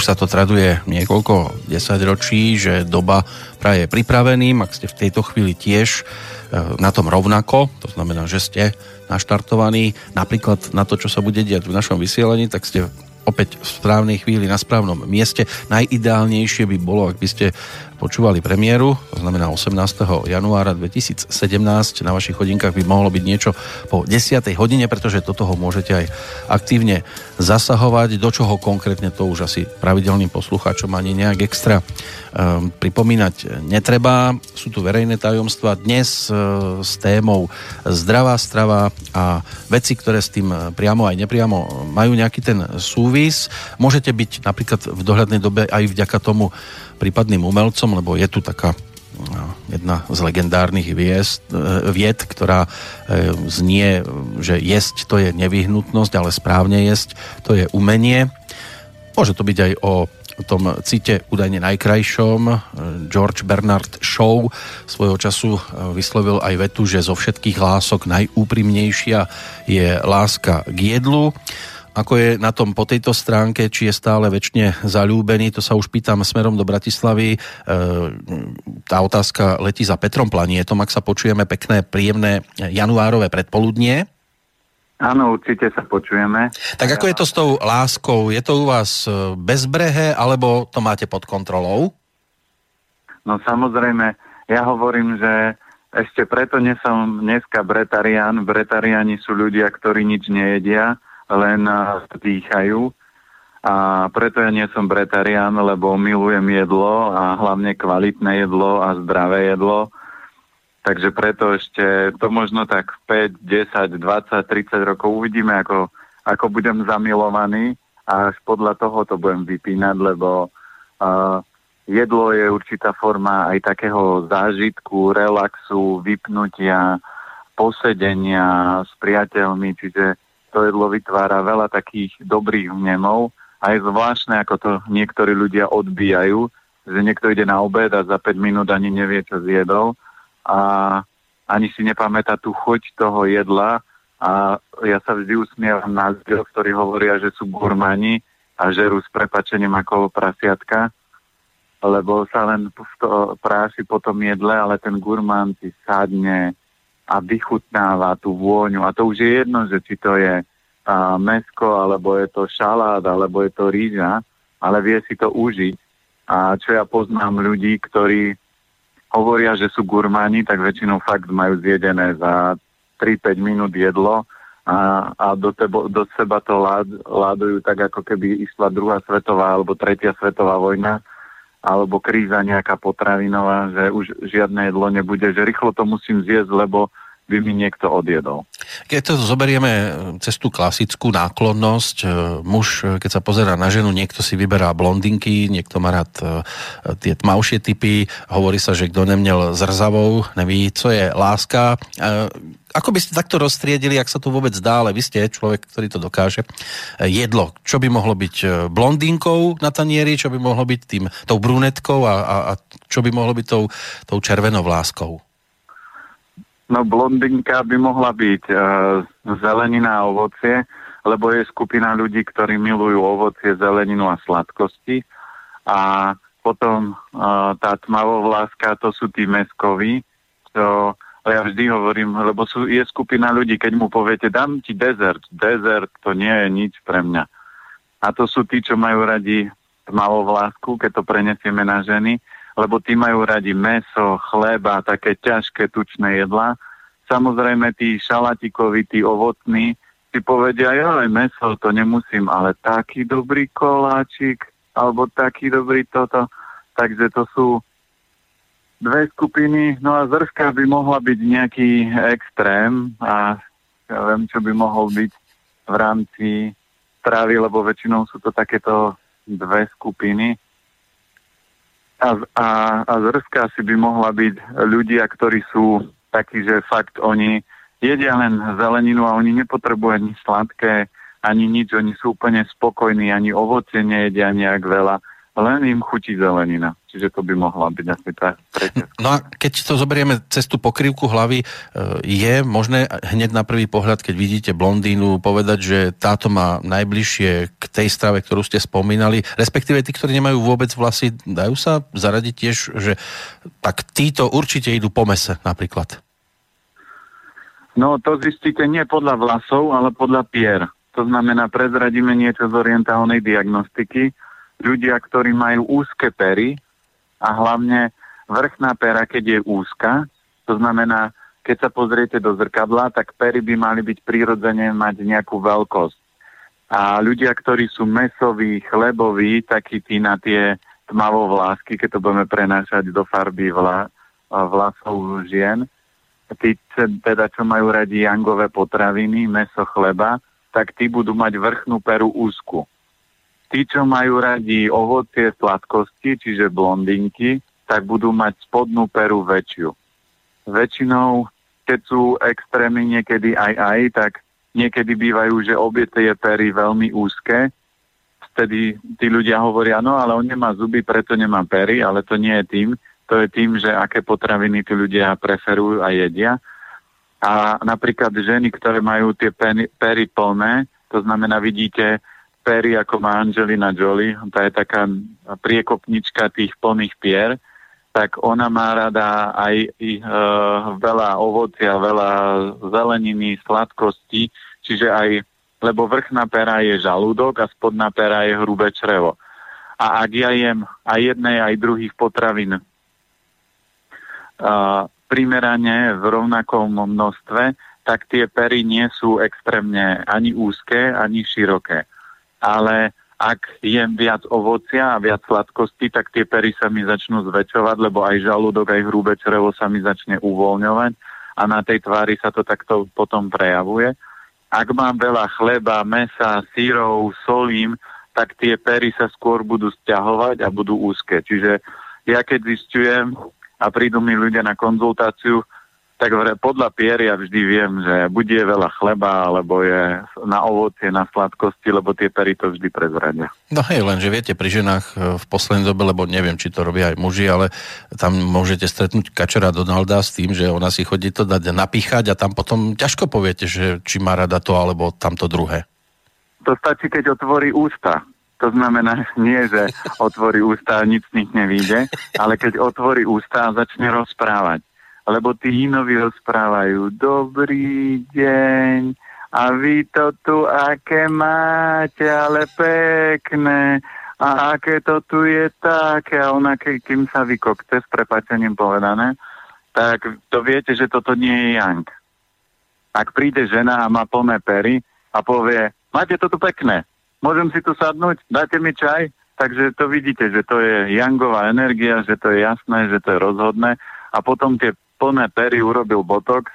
Už sa to traduje niekoľko desaťročí, že doba praje pripraveným, ak ste v tejto chvíli tiež e, na tom rovnako, to znamená, že ste naštartovaní napríklad na to, čo sa bude diať v našom vysielaní, tak ste opäť v správnej chvíli na správnom mieste. Najideálnejšie by bolo, ak by ste počúvali premiéru, to znamená 18. januára 2017. Na vašich hodinkách by mohlo byť niečo po 10. hodine, pretože do toho môžete aj aktívne zasahovať. Do čoho konkrétne to už asi pravidelným poslucháčom ani nejak extra um, pripomínať netreba. Sú tu verejné tajomstva. Dnes uh, s témou zdravá strava a veci, ktoré s tým priamo aj nepriamo majú nejaký ten súvis. Môžete byť napríklad v dohľadnej dobe aj vďaka tomu prípadným umelcom, lebo je tu taká no, jedna z legendárnych viest, e, vied, ktorá e, znie, že jesť to je nevyhnutnosť, ale správne jesť to je umenie. Môže to byť aj o tom cite údajne najkrajšom. George Bernard Shaw svojho času vyslovil aj vetu, že zo všetkých lások najúprimnejšia je láska k jedlu. Ako je na tom po tejto stránke, či je stále väčšine zalúbený, to sa už pýtam smerom do Bratislavy. E, tá otázka letí za Petrom Planietom, ak sa počujeme pekné, príjemné januárové predpoludnie. Áno, určite sa počujeme. Tak ako je to s tou láskou? Je to u vás e, bezbrehé, alebo to máte pod kontrolou? No samozrejme, ja hovorím, že ešte preto nie som dneska bretarián. Bretariáni sú ľudia, ktorí nič nejedia len dýchajú. A preto ja nie som bretarián, lebo milujem jedlo a hlavne kvalitné jedlo a zdravé jedlo. Takže preto ešte to možno tak 5, 10, 20, 30 rokov uvidíme, ako, ako budem zamilovaný a až podľa toho to budem vypínať, lebo uh, jedlo je určitá forma aj takého zážitku, relaxu, vypnutia, posedenia s priateľmi, čiže to jedlo vytvára veľa takých dobrých vnemov a je zvláštne, ako to niektorí ľudia odbijajú, že niekto ide na obed a za 5 minút ani nevie, čo zjedol a ani si nepamätá tú chuť toho jedla a ja sa vždy usmievam na ľuďoch, ktorí hovoria, že sú gurmani a žerú s prepačením ako prasiatka, lebo sa len práši po tom jedle, ale ten gurmán si sadne, a vychutnáva tú vôňu. A to už je jedno, že či to je a, mesko, alebo je to šalát, alebo je to rýža, ale vie si to užiť. A čo ja poznám ľudí, ktorí hovoria, že sú gurmáni, tak väčšinou fakt majú zjedené za 3-5 minút jedlo a, a do, tebo, do seba to lád, ládujú tak, ako keby išla druhá svetová alebo tretia svetová vojna alebo kríza nejaká potravinová, že už žiadne jedlo nebude, že rýchlo to musím zjesť, lebo by mi niekto odjedol. Keď to zoberieme cez tú klasickú náklonnosť, e, muž, e, keď sa pozera na ženu, niekto si vyberá blondinky, niekto má rád tie tmavšie typy, hovorí sa, že kto nemnel zrzavou, neví, co je láska. Ako by ste takto rozstriedili, ak sa to vôbec dá, ale vy ste človek, ktorý to dokáže. Jedlo, čo by mohlo byť blondinkou na tanieri, čo by mohlo byť tým, tou brunetkou a, a, a čo by mohlo byť tou, tou červenou láskou? No blondinka by mohla byť uh, zelenina a ovocie, lebo je skupina ľudí, ktorí milujú ovocie, zeleninu a sladkosti. A potom uh, tá tmavovláska, to sú tí meskoví, čo ja vždy hovorím, lebo sú, je skupina ľudí, keď mu poviete, dám ti dezert, dezert to nie je nič pre mňa. A to sú tí, čo majú radi tmavovlásku, keď to prenesieme na ženy, lebo tí majú radi meso, chleba, také ťažké tučné jedlá. Samozrejme tí šalatikovi, tí ovocní si povedia, ja aj meso to nemusím, ale taký dobrý koláčik, alebo taký dobrý toto. Takže to sú dve skupiny, no a zrska by mohla byť nejaký extrém a ja viem, čo by mohol byť v rámci stravy, lebo väčšinou sú to takéto dve skupiny. A, a, a zrska si by mohla byť ľudia, ktorí sú takí, že fakt oni jedia len zeleninu a oni nepotrebujú ani sladké, ani nič, oni sú úplne spokojní, ani ovocie nejedia nejak veľa, len im chutí zelenina. Čiže to by mohla byť asi tá tretia. No a keď to zoberieme cez tú pokrývku hlavy, e, je možné hneď na prvý pohľad, keď vidíte blondínu, povedať, že táto má najbližšie k tej strave, ktorú ste spomínali, respektíve tí, ktorí nemajú vôbec vlasy, dajú sa zaradiť tiež, že tak títo určite idú po mese napríklad. No to zistíte nie podľa vlasov, ale podľa pier. To znamená, prezradíme niečo z orientálnej diagnostiky. Ľudia, ktorí majú úzke pery, a hlavne vrchná pera, keď je úzka, to znamená, keď sa pozriete do zrkadla, tak pery by mali byť prirodzene mať nejakú veľkosť. A ľudia, ktorí sú mesoví, chleboví, takí tí na tie tmavovlásky, keď to budeme prenášať do farby vla, vlasov žien, tí teda, čo majú radi jangové potraviny, meso, chleba, tak tí budú mať vrchnú peru úzku. Tí, čo majú radi ovocie, sladkosti, čiže blondinky, tak budú mať spodnú peru väčšiu. Väčšinou, keď sú extrémy niekedy aj aj, tak niekedy bývajú, že obie tie pery veľmi úzke. Vtedy tí ľudia hovoria, no ale on nemá zuby, preto nemá pery, ale to nie je tým. To je tým, že aké potraviny tí ľudia preferujú a jedia. A napríklad ženy, ktoré majú tie pery plné, to znamená, vidíte pery, ako má Angelina Jolie, tá je taká priekopnička tých plných pier, tak ona má rada aj e, veľa ovocia, veľa zeleniny, sladkosti, čiže aj, lebo vrchná pera je žalúdok a spodná pera je hrubé črevo. A ak ja jem aj jednej, aj druhých potravín e, primerane v rovnakom množstve, tak tie pery nie sú extrémne ani úzke, ani široké ale ak jem viac ovocia a viac sladkosti, tak tie pery sa mi začnú zväčšovať, lebo aj žalúdok, aj hrubé črevo sa mi začne uvoľňovať a na tej tvári sa to takto potom prejavuje. Ak mám veľa chleba, mesa, sírov, solím, tak tie pery sa skôr budú stiahovať a budú úzke. Čiže ja keď zistujem a prídu mi ľudia na konzultáciu, tak podľa pier ja vždy viem, že buď je veľa chleba, alebo je na ovocie, na sladkosti, lebo tie pery to vždy prezradia. No hej, lenže viete, pri ženách e, v poslednej dobe, lebo neviem, či to robia aj muži, ale tam môžete stretnúť kačera Donalda s tým, že ona si chodí to dať napíchať a tam potom ťažko poviete, že či má rada to, alebo tamto druhé. To stačí, keď otvorí ústa. To znamená nie, že otvorí ústa a nic z nich nevíde, ale keď otvorí ústa a začne rozprávať lebo tí inovi rozprávajú Dobrý deň a vy to tu aké máte, ale pekné a aké to tu je také. A ona kým sa vykokte s prepačením povedané, tak to viete, že toto nie je Jank. Ak príde žena a má plné pery a povie, máte to tu pekné, môžem si tu sadnúť, dáte mi čaj, takže to vidíte, že to je Jangová energia, že to je jasné, že to je rozhodné. A potom tie plné pery urobil botok,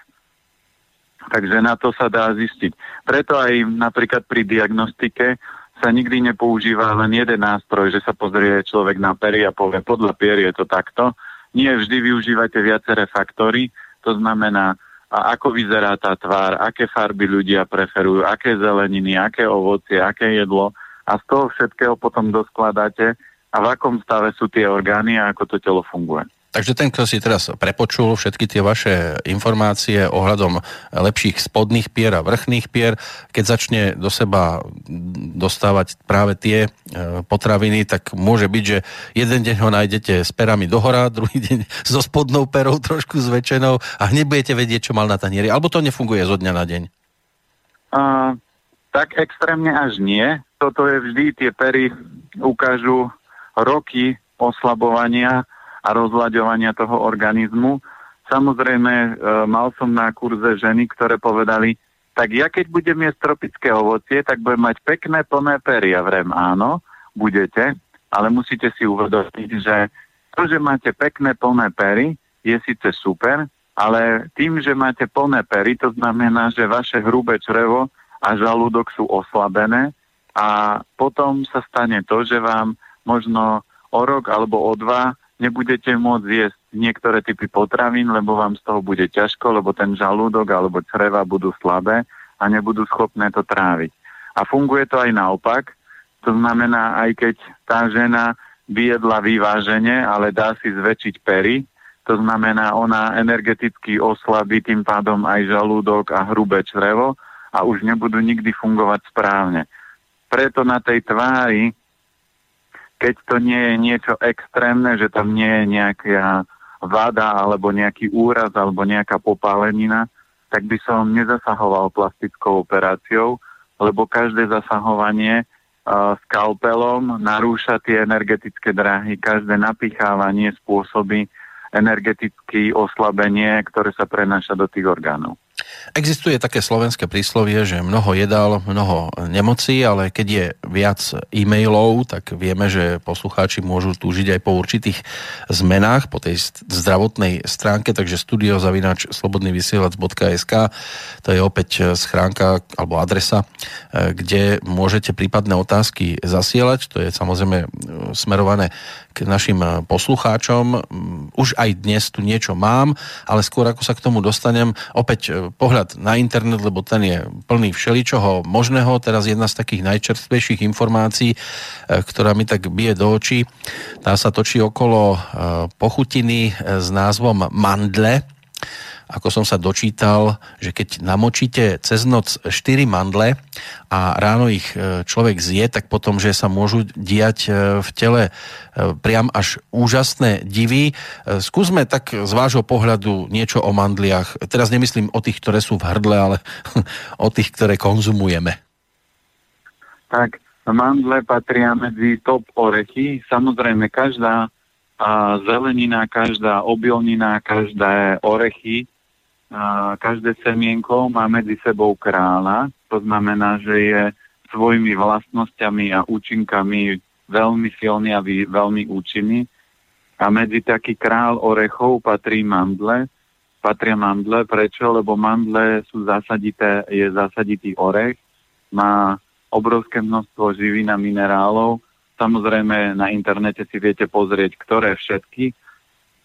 takže na to sa dá zistiť. Preto aj napríklad pri diagnostike sa nikdy nepoužíva len jeden nástroj, že sa pozrie človek na pery a povie, podľa pier je to takto. Nie vždy využívate viaceré faktory, to znamená, a ako vyzerá tá tvár, aké farby ľudia preferujú, aké zeleniny, aké ovocie, aké jedlo a z toho všetkého potom doskladáte a v akom stave sú tie orgány a ako to telo funguje. Takže ten, kto si teraz prepočul všetky tie vaše informácie ohľadom lepších spodných pier a vrchných pier, keď začne do seba dostávať práve tie e, potraviny, tak môže byť, že jeden deň ho nájdete s perami dohora, druhý deň so spodnou perou trošku zväčšenou a hneď budete vedieť, čo mal na tanieri. Alebo to nefunguje zo dňa na deň? Uh, tak extrémne až nie. Toto je vždy, tie pery ukážu roky oslabovania a rozlaďovania toho organizmu. Samozrejme, e, mal som na kurze ženy, ktoré povedali, tak ja keď budem jesť tropické ovocie, tak budem mať pekné plné pery. Ja vrem áno, budete, ale musíte si uvedomiť, že to, že máte pekné plné pery, je síce super, ale tým, že máte plné pery, to znamená, že vaše hrubé črevo a žalúdok sú oslabené a potom sa stane to, že vám možno o rok alebo o dva nebudete môcť jesť niektoré typy potravín, lebo vám z toho bude ťažko, lebo ten žalúdok alebo čreva budú slabé a nebudú schopné to tráviť. A funguje to aj naopak. To znamená, aj keď tá žena by jedla vyvážene, ale dá si zväčšiť pery. To znamená, ona energeticky oslabí tým pádom aj žalúdok a hrubé črevo a už nebudú nikdy fungovať správne. Preto na tej tvári, keď to nie je niečo extrémne, že tam nie je nejaká vada alebo nejaký úraz alebo nejaká popálenina, tak by som nezasahoval plastickou operáciou, lebo každé zasahovanie uh, skalpelom narúša tie energetické dráhy, každé napichávanie spôsobí energetické oslabenie, ktoré sa prenáša do tých orgánov. Existuje také slovenské príslovie, že mnoho jedál, mnoho nemocí, ale keď je viac e-mailov, tak vieme, že poslucháči môžu túžiť aj po určitých zmenách po tej zdravotnej stránke, takže studiozavinač slobodnyvysielac.sk to je opäť schránka alebo adresa, e, kde môžete prípadné otázky zasielať. To je samozrejme e, smerované k našim poslucháčom. Už aj dnes tu niečo mám, ale skôr ako sa k tomu dostanem, opäť e, pohľad na internet, lebo ten je plný všeličoho možného. Teraz jedna z takých najčerstvejších informácií, e, ktorá mi tak bije do očí, tá sa točí okolo pochutiny s názvom mandle ako som sa dočítal, že keď namočíte cez noc 4 mandle a ráno ich e, človek zje, tak potom, že sa môžu diať e, v tele e, priam až úžasné divy. Skúsme tak z vášho pohľadu niečo o mandliach. Teraz nemyslím o tých, ktoré sú v hrdle, ale o tých, ktoré konzumujeme. Tak, mandle patria medzi top orechy. Samozrejme, každá a zelenina, každá obilnina, každé orechy každé semienko má medzi sebou kráľa, to znamená, že je svojimi vlastnosťami a účinkami veľmi silný a veľmi účinný. A medzi taký král orechov patrí mandle. Patria mandle, prečo? Lebo mandle sú zasadité, je zasaditý orech, má obrovské množstvo živín a minerálov. Samozrejme na internete si viete pozrieť, ktoré všetky,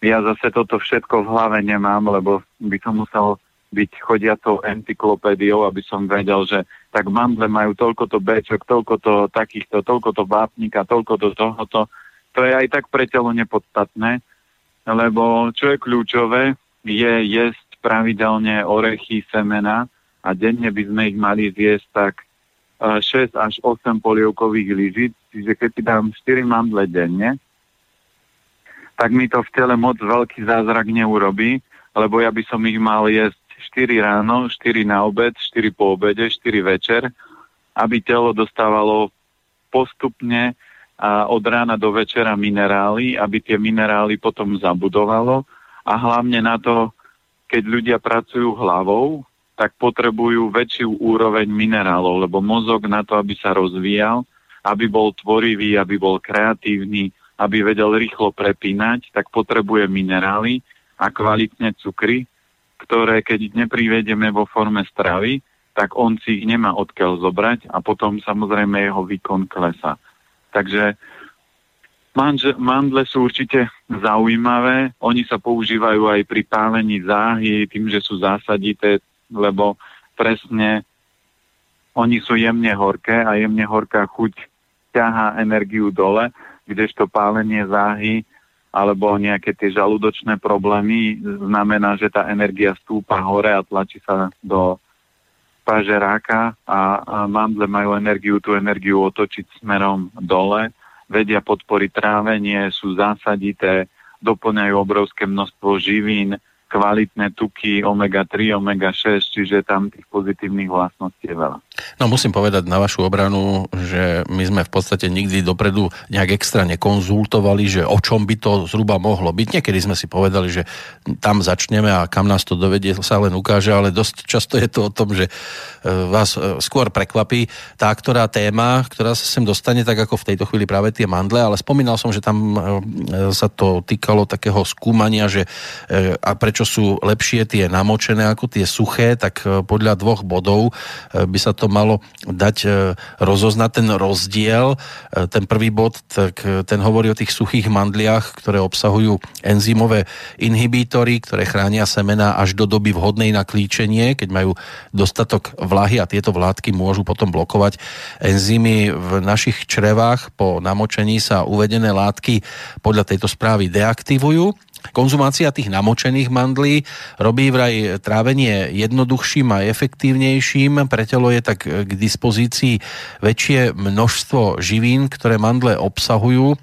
ja zase toto všetko v hlave nemám, lebo by som musel byť chodiacou encyklopédiou, aby som vedel, že tak mandle majú toľko to Bčok, toľko to takýchto, toľko to vápnika, toľko to tohoto. To je aj tak pre telo nepodstatné, lebo čo je kľúčové, je jesť pravidelne orechy, semena a denne by sme ich mali zjesť tak 6 až 8 polievkových lyžic, čiže keď si dám 4 mandle denne, tak mi to v tele moc veľký zázrak neurobí, lebo ja by som ich mal jesť 4 ráno, 4 na obed, 4 po obede, 4 večer, aby telo dostávalo postupne a od rána do večera minerály, aby tie minerály potom zabudovalo. A hlavne na to, keď ľudia pracujú hlavou, tak potrebujú väčšiu úroveň minerálov, lebo mozog na to, aby sa rozvíjal, aby bol tvorivý, aby bol kreatívny, aby vedel rýchlo prepínať, tak potrebuje minerály a kvalitné cukry, ktoré keď neprivedieme vo forme stravy, tak on si ich nemá odkiaľ zobrať a potom samozrejme jeho výkon klesa. Takže manže, mandle sú určite zaujímavé. Oni sa používajú aj pri pálení záhy, tým, že sú zásadité, lebo presne oni sú jemne horké a jemne horká chuť ťahá energiu dole kdežto pálenie záhy alebo nejaké tie žalúdočné problémy znamená, že tá energia stúpa hore a tlačí sa do pažeráka a, a mandle majú energiu, tú energiu otočiť smerom dole, vedia podporiť trávenie, sú zásadité, doplňajú obrovské množstvo živín, kvalitné tuky omega-3, omega-6, čiže tam tých pozitívnych vlastností je veľa. No musím povedať na vašu obranu, že my sme v podstate nikdy dopredu nejak extra nekonzultovali, že o čom by to zhruba mohlo byť. Niekedy sme si povedali, že tam začneme a kam nás to dovedie, sa len ukáže, ale dosť často je to o tom, že e, vás e, skôr prekvapí tá, ktorá téma, ktorá sa sem dostane, tak ako v tejto chvíli práve tie mandle, ale spomínal som, že tam e, sa to týkalo takého skúmania, že a prečo sú lepšie tie namočené ako tie suché, tak podľa dvoch bodov by sa to malo dať e, rozoznať ten rozdiel. E, ten prvý bod, tak ten hovorí o tých suchých mandliach, ktoré obsahujú enzymové inhibítory, ktoré chránia semena až do doby vhodnej na klíčenie, keď majú dostatok vlahy a tieto vládky môžu potom blokovať enzymy v našich črevách. Po namočení sa uvedené látky podľa tejto správy deaktivujú Konzumácia tých namočených mandlí robí vraj trávenie jednoduchším a efektívnejším. Pre telo je tak k dispozícii väčšie množstvo živín, ktoré mandle obsahujú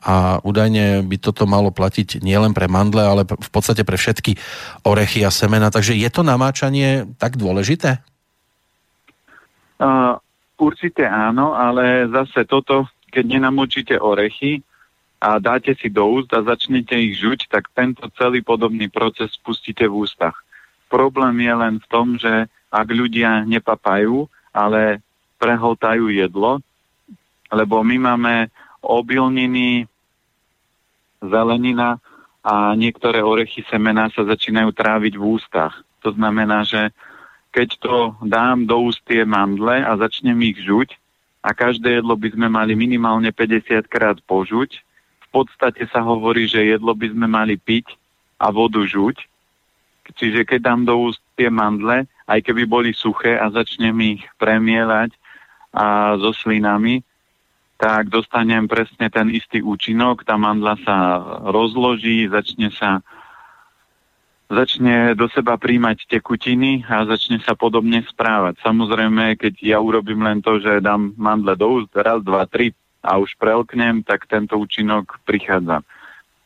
a údajne by toto malo platiť nielen pre mandle, ale v podstate pre všetky orechy a semena. Takže je to namáčanie tak dôležité? Uh, určite áno, ale zase toto, keď nenamočíte orechy, a dáte si do úst a začnete ich žuť, tak tento celý podobný proces spustíte v ústach. Problém je len v tom, že ak ľudia nepapajú, ale prehltajú jedlo, lebo my máme obilniny, zelenina a niektoré orechy semena sa začínajú tráviť v ústach. To znamená, že keď to dám do úst tie mandle a začnem ich žuť, a každé jedlo by sme mali minimálne 50 krát požuť, podstate sa hovorí, že jedlo by sme mali piť a vodu žuť. Čiže keď dám do úst tie mandle, aj keby boli suché a začnem ich premielať a so slinami, tak dostanem presne ten istý účinok. Tá mandla sa rozloží, začne sa začne do seba príjmať tekutiny a začne sa podobne správať. Samozrejme, keď ja urobím len to, že dám mandle do úst, raz, dva, tri, a už prelknem, tak tento účinok prichádza.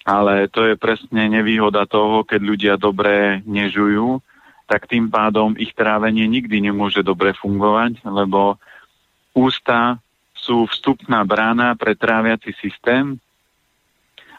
Ale to je presne nevýhoda toho, keď ľudia dobre nežujú, tak tým pádom ich trávenie nikdy nemôže dobre fungovať, lebo ústa sú vstupná brána pre tráviaci systém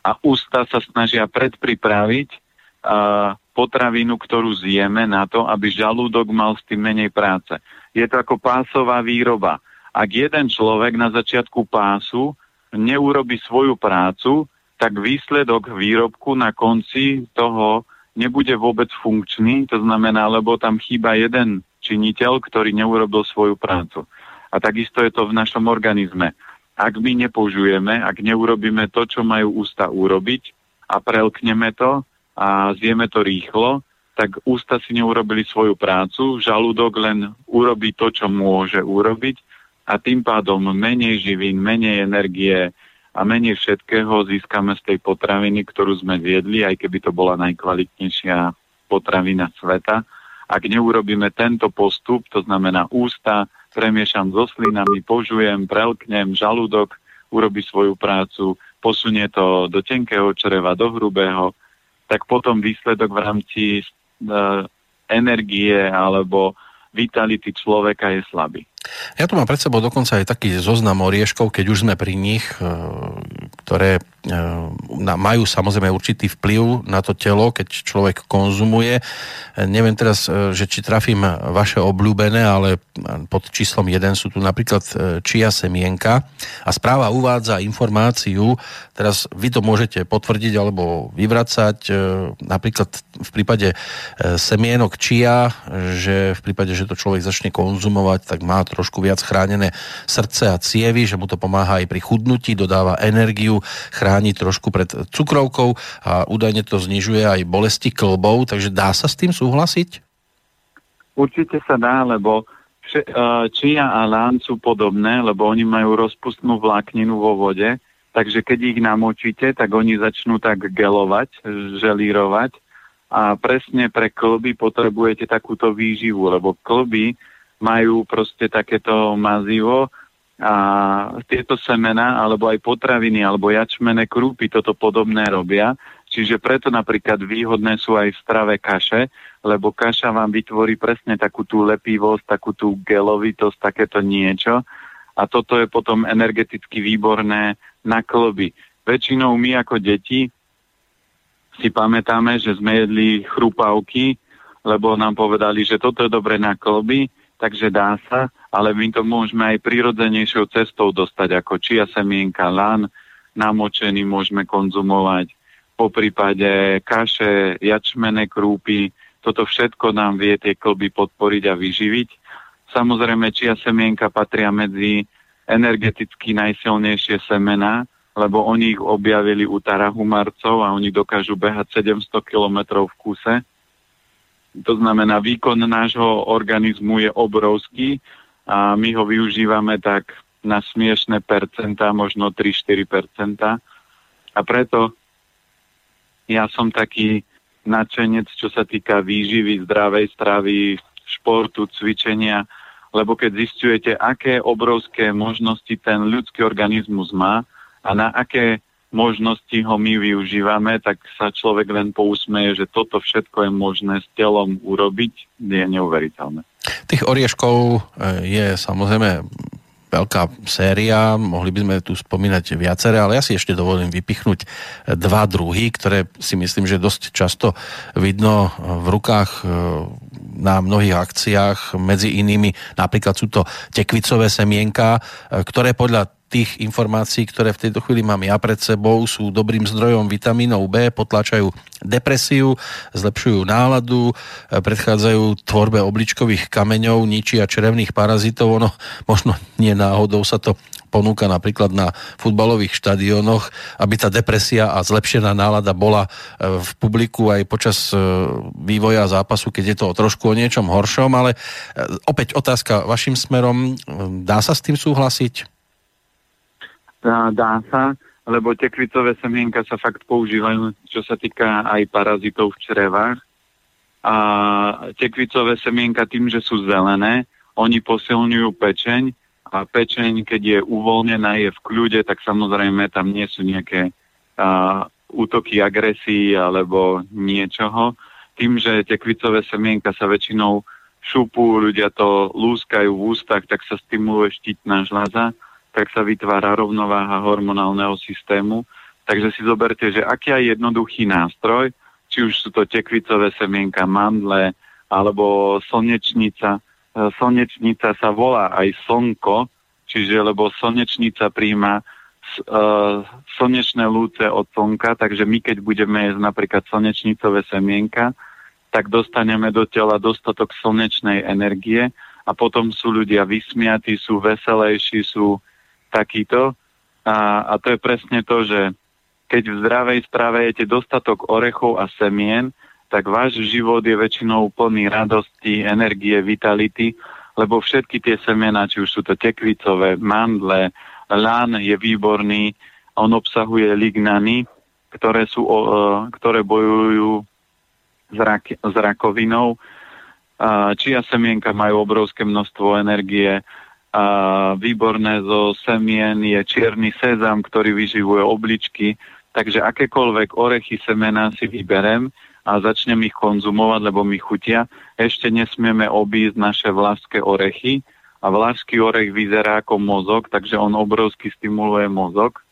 a ústa sa snažia predpripraviť uh, potravinu, ktorú zjeme na to, aby žalúdok mal s tým menej práce. Je to ako pásová výroba ak jeden človek na začiatku pásu neurobi svoju prácu, tak výsledok výrobku na konci toho nebude vôbec funkčný, to znamená, lebo tam chýba jeden činiteľ, ktorý neurobil svoju prácu. A takisto je to v našom organizme. Ak my nepožujeme, ak neurobíme to, čo majú ústa urobiť a prelkneme to a zjeme to rýchlo, tak ústa si neurobili svoju prácu, žalúdok len urobí to, čo môže urobiť a tým pádom menej živín, menej energie a menej všetkého získame z tej potraviny, ktorú sme viedli, aj keby to bola najkvalitnejšia potravina sveta. Ak neurobíme tento postup, to znamená ústa, premiešam so slinami, požujem, prelknem, žalúdok, urobi svoju prácu, posunie to do tenkého čreva, do hrubého, tak potom výsledok v rámci e, energie alebo vitality človeka je slabý. Ja tu mám pred sebou dokonca aj taký zoznam orieškov, keď už sme pri nich, e, ktoré e, majú samozrejme určitý vplyv na to telo, keď človek konzumuje. E, neviem teraz, že či trafím vaše obľúbené, ale pod číslom 1 sú tu napríklad čia semienka. A správa uvádza informáciu, teraz vy to môžete potvrdiť alebo vyvracať, napríklad v prípade semienok čia, že v prípade, že to človek začne konzumovať, tak má trošku viac chránené srdce a cievy, že mu to pomáha aj pri chudnutí, dodáva energiu, chráni trošku pred cukrovkou a údajne to znižuje aj bolesti klbov, takže dá sa s tým súhlasiť? Určite sa dá, lebo čia a lán sú podobné, lebo oni majú rozpustnú vlákninu vo vode, takže keď ich namočíte, tak oni začnú tak gelovať, želírovať a presne pre klby potrebujete takúto výživu, lebo klby majú proste takéto mazivo a tieto semena alebo aj potraviny alebo jačmené krúpy toto podobné robia. Čiže preto napríklad výhodné sú aj v strave kaše, lebo kaša vám vytvorí presne takú tú lepivosť, takú tú gelovitosť, takéto niečo. A toto je potom energeticky výborné na kloby. Väčšinou my ako deti si pamätáme, že sme jedli chrupavky, lebo nám povedali, že toto je dobre na kloby takže dá sa, ale my to môžeme aj prirodzenejšou cestou dostať, ako čia semienka, lan, namočený môžeme konzumovať, po prípade kaše, jačmené krúpy, toto všetko nám vie tie klby podporiť a vyživiť. Samozrejme, čia semienka patria medzi energeticky najsilnejšie semena, lebo oni ich objavili u tarahumarcov a oni dokážu behať 700 km v kuse. To znamená, výkon nášho organizmu je obrovský a my ho využívame tak na smiešné percentá, možno 3-4% A preto ja som taký nadšenec, čo sa týka výživy, zdravej stravy, športu, cvičenia, lebo keď zistujete, aké obrovské možnosti ten ľudský organizmus má a na aké možnosti ho my využívame, tak sa človek len pousmeje, že toto všetko je možné s telom urobiť, je neuveriteľné. Tých orieškov eh, je samozrejme veľká séria, mohli by sme tu spomínať viaceré, ale ja si ešte dovolím vypichnúť dva druhy, ktoré si myslím, že dosť často vidno v rukách e, na mnohých akciách, medzi inými napríklad sú to tekvicové semienka, e, ktoré podľa tých informácií, ktoré v tejto chvíli mám ja pred sebou, sú dobrým zdrojom vitamínov B, potlačajú depresiu, zlepšujú náladu, e, predchádzajú tvorbe obličkových kameňov, ničia črevných parazitov. Ono možno nie náhodou sa to ponúka napríklad na futbalových štadiónoch, aby tá depresia a zlepšená nálada bola e, v publiku aj počas e, vývoja zápasu, keď je to trošku o niečom horšom, ale opäť otázka vašim smerom, dá sa s tým súhlasiť? Dá sa, lebo tekvicové semienka sa fakt používajú, čo sa týka aj parazitov v črevách. A tekvicové semienka tým, že sú zelené, oni posilňujú pečeň a pečeň, keď je uvoľnená, je v kľude, tak samozrejme tam nie sú nejaké a, útoky agresí alebo niečoho. Tým, že tekvicové semienka sa väčšinou šupú, ľudia to lúskajú v ústach, tak sa stimuluje štítna žľaza tak sa vytvára rovnováha hormonálneho systému. Takže si zoberte, že aký je jednoduchý nástroj, či už sú to tekvicové semienka, mandle alebo slnečnica. E, slnečnica sa volá aj slnko, čiže lebo slnečnica príjma uh, slnečné lúce od slnka, takže my keď budeme jesť napríklad slnečnicové semienka, tak dostaneme do tela dostatok slnečnej energie a potom sú ľudia vysmiatí, sú veselejší, sú takýto. A, a to je presne to, že keď v zdravej strave jete dostatok orechov a semien, tak váš život je väčšinou plný radosti, energie, vitality, lebo všetky tie semena, či už sú to tekvicové, mandle, lán je výborný, on obsahuje lignany, ktoré, sú, ktoré bojujú s, rak, s rakovinou. Čia semienka majú obrovské množstvo energie, a výborné zo semien je čierny sezam, ktorý vyživuje obličky, takže akékoľvek orechy semena si vyberem a začnem ich konzumovať, lebo mi chutia. Ešte nesmieme obísť naše vlážské orechy a vlážský orech vyzerá ako mozog, takže on obrovsky stimuluje mozog.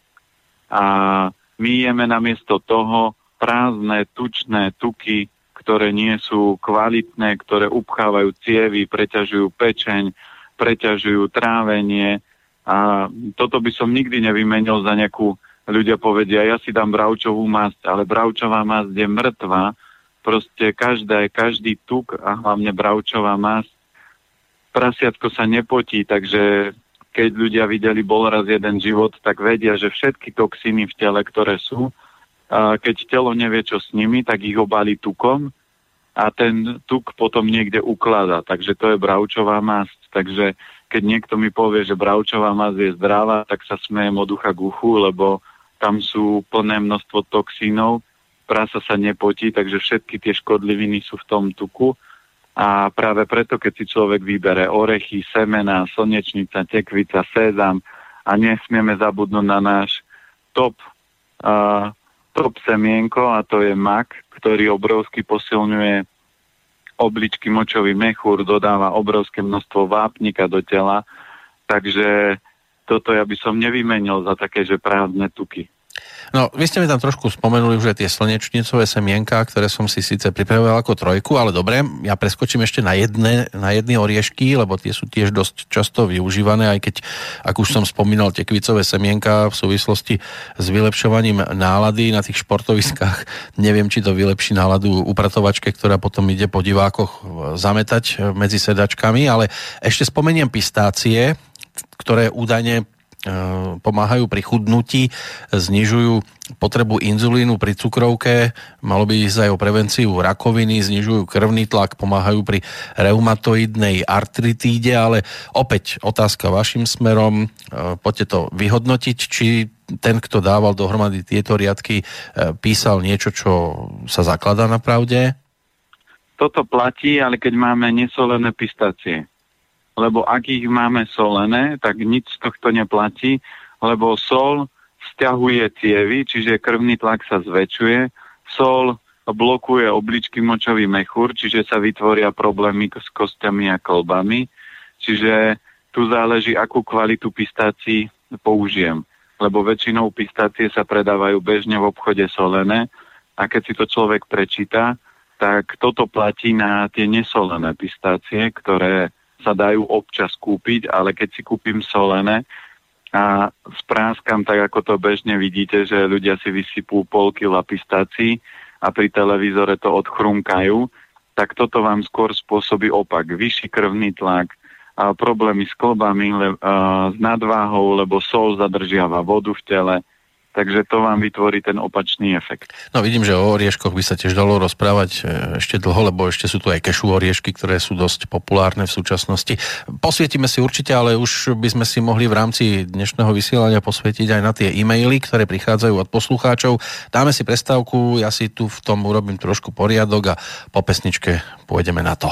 A my jeme namiesto toho prázdne, tučné tuky, ktoré nie sú kvalitné, ktoré upchávajú cievy, preťažujú pečeň, preťažujú trávenie a toto by som nikdy nevymenil za nejakú, ľudia povedia, ja si dám bravčovú masť, ale bravčová masť je mŕtva, proste každá, každý tuk a hlavne bravčová masť, prasiatko sa nepotí, takže keď ľudia videli bol raz jeden život, tak vedia, že všetky toxíny v tele, ktoré sú, keď telo nevie, čo s nimi, tak ich obali tukom a ten tuk potom niekde ukladá. Takže to je bravčová masť. Takže keď niekto mi povie, že bravčová masť je zdravá, tak sa smejem od ducha k uchu, lebo tam sú plné množstvo toxínov, prasa sa nepotí, takže všetky tie škodliviny sú v tom tuku. A práve preto, keď si človek vybere orechy, semena, slnečnica, tekvica, sezam a nesmieme zabudnúť na náš top, uh, top semienko a to je mak, ktorý obrovsky posilňuje obličky, močový mechúr, dodáva obrovské množstvo vápnika do tela, takže toto ja by som nevymenil za také, že prázdne tuky. No, vy ste mi tam trošku spomenuli už tie slnečnicové semienka, ktoré som si síce pripravoval ako trojku, ale dobre, ja preskočím ešte na jedné, na jedny oriešky, lebo tie sú tiež dosť často využívané, aj keď, ak už som spomínal, tekvicové semienka v súvislosti s vylepšovaním nálady na tých športoviskách, neviem, či to vylepší náladu upratovačke, ktorá potom ide po divákoch zametať medzi sedačkami, ale ešte spomeniem pistácie, ktoré údajne pomáhajú pri chudnutí, znižujú potrebu inzulínu pri cukrovke, malo by ísť aj o prevenciu rakoviny, znižujú krvný tlak, pomáhajú pri reumatoidnej artritíde, ale opäť otázka vašim smerom, eh, poďte to vyhodnotiť, či ten, kto dával dohromady tieto riadky, eh, písal niečo, čo sa zakladá na pravde? Toto platí, ale keď máme nesolené pistácie lebo ak ich máme solené, tak nič z tohto neplatí, lebo sol stiahuje cievy, čiže krvný tlak sa zväčšuje, sol blokuje obličky močový mechúr, čiže sa vytvoria problémy s kostiami a kolbami, čiže tu záleží, akú kvalitu pistácií použijem, lebo väčšinou pistácie sa predávajú bežne v obchode solené a keď si to človek prečíta, tak toto platí na tie nesolené pistácie, ktoré sa dajú občas kúpiť, ale keď si kúpim solené a spráskam tak, ako to bežne vidíte, že ľudia si vysypú pol kila pistácií a pri televízore to odchrumkajú, tak toto vám skôr spôsobí opak. Vyšší krvný tlak, a problémy s klbami, le, a, s nadváhou, lebo sol zadržiava vodu v tele, takže to vám vytvorí ten opačný efekt. No vidím, že o orieškoch by sa tiež dalo rozprávať e, ešte dlho, lebo ešte sú tu aj kešu oriešky, ktoré sú dosť populárne v súčasnosti. Posvietime si určite, ale už by sme si mohli v rámci dnešného vysielania posvietiť aj na tie e-maily, ktoré prichádzajú od poslucháčov. Dáme si prestávku, ja si tu v tom urobím trošku poriadok a po pesničke pôjdeme na to.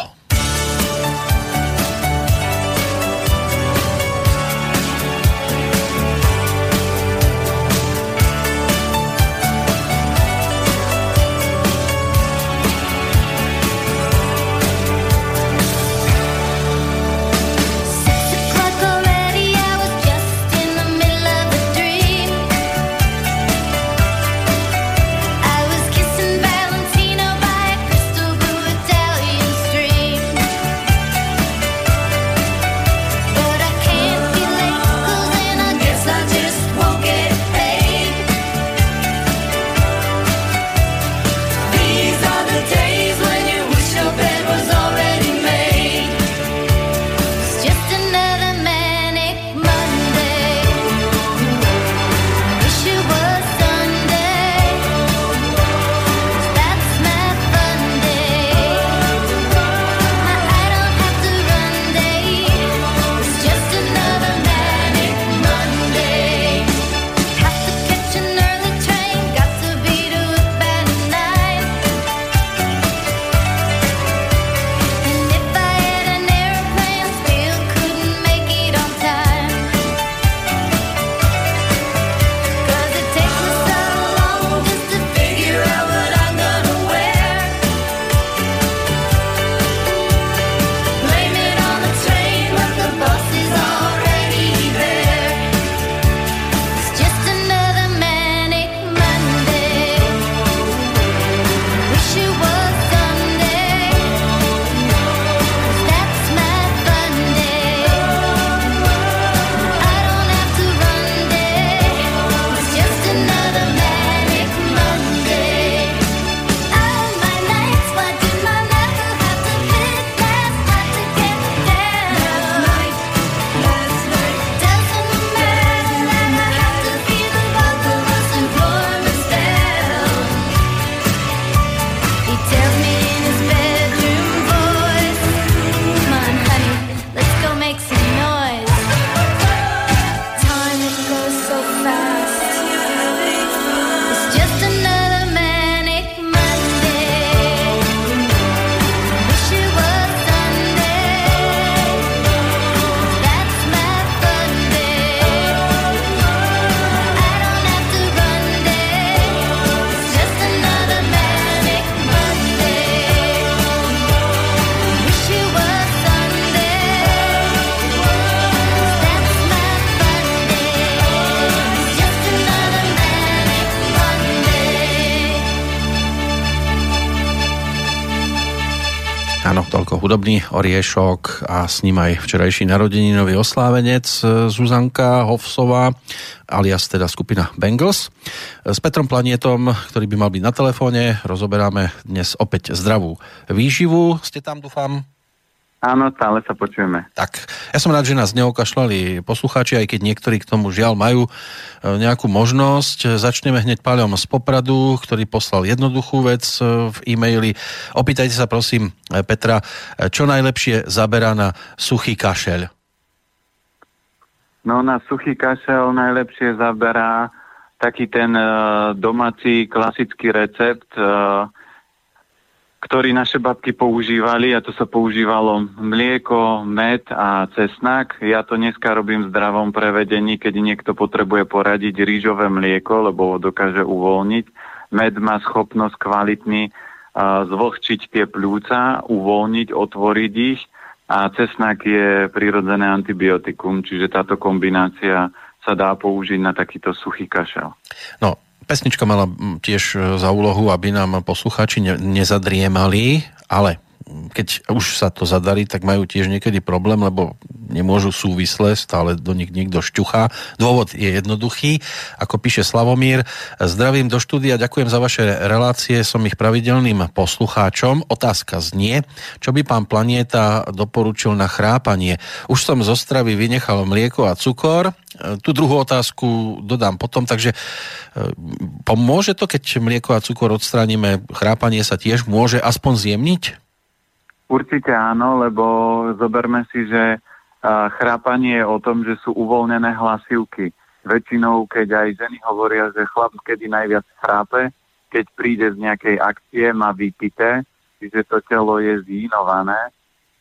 Hudobný oriešok a s ním aj včerajší narodeninový oslávenec e, Zuzanka Hofsová alias teda skupina Bengals. S Petrom Planietom, ktorý by mal byť na telefóne, rozoberáme dnes opäť zdravú výživu. Ste tam, dúfam? Áno, stále sa počujeme. Tak, ja som rád, že nás neokašľali poslucháči, aj keď niektorí k tomu žiaľ majú e, nejakú možnosť. Začneme hneď páľom z Popradu, ktorý poslal jednoduchú vec e, v e-maili. Opýtajte sa prosím e, Petra, čo najlepšie zaberá na suchý kašeľ? No na suchý kašel najlepšie zaberá taký ten domáci klasický recept, ktorý naše babky používali a to sa používalo mlieko, med a cesnak. Ja to dneska robím v zdravom prevedení, keď niekto potrebuje poradiť rýžové mlieko, lebo ho dokáže uvoľniť. Med má schopnosť kvalitný uh, zvlhčiť tie pľúca, uvoľniť, otvoriť ich a cesnak je prirodzené antibiotikum, čiže táto kombinácia sa dá použiť na takýto suchý kašel. No, pesnička mala tiež e, za úlohu, aby nám poslucháči nezadriemali, ale keď už sa to zadarí, tak majú tiež niekedy problém, lebo nemôžu súvisle, stále do nich niekto šťuchá. Dôvod je jednoduchý, ako píše Slavomír. Zdravím do štúdia, ďakujem za vaše relácie, som ich pravidelným poslucháčom. Otázka znie, čo by pán Planieta doporučil na chrápanie. Už som zo stravy vynechal mlieko a cukor, tú druhú otázku dodám potom, takže e, pomôže to, keď mlieko a cukor odstraníme, chrápanie sa tiež môže aspoň zjemniť? Určite áno, lebo zoberme si, že chrápanie je o tom, že sú uvoľnené hlasivky. Väčšinou, keď aj ženy hovoria, že chlap kedy najviac chrápe, keď príde z nejakej akcie, má vypité, čiže to telo je zínované,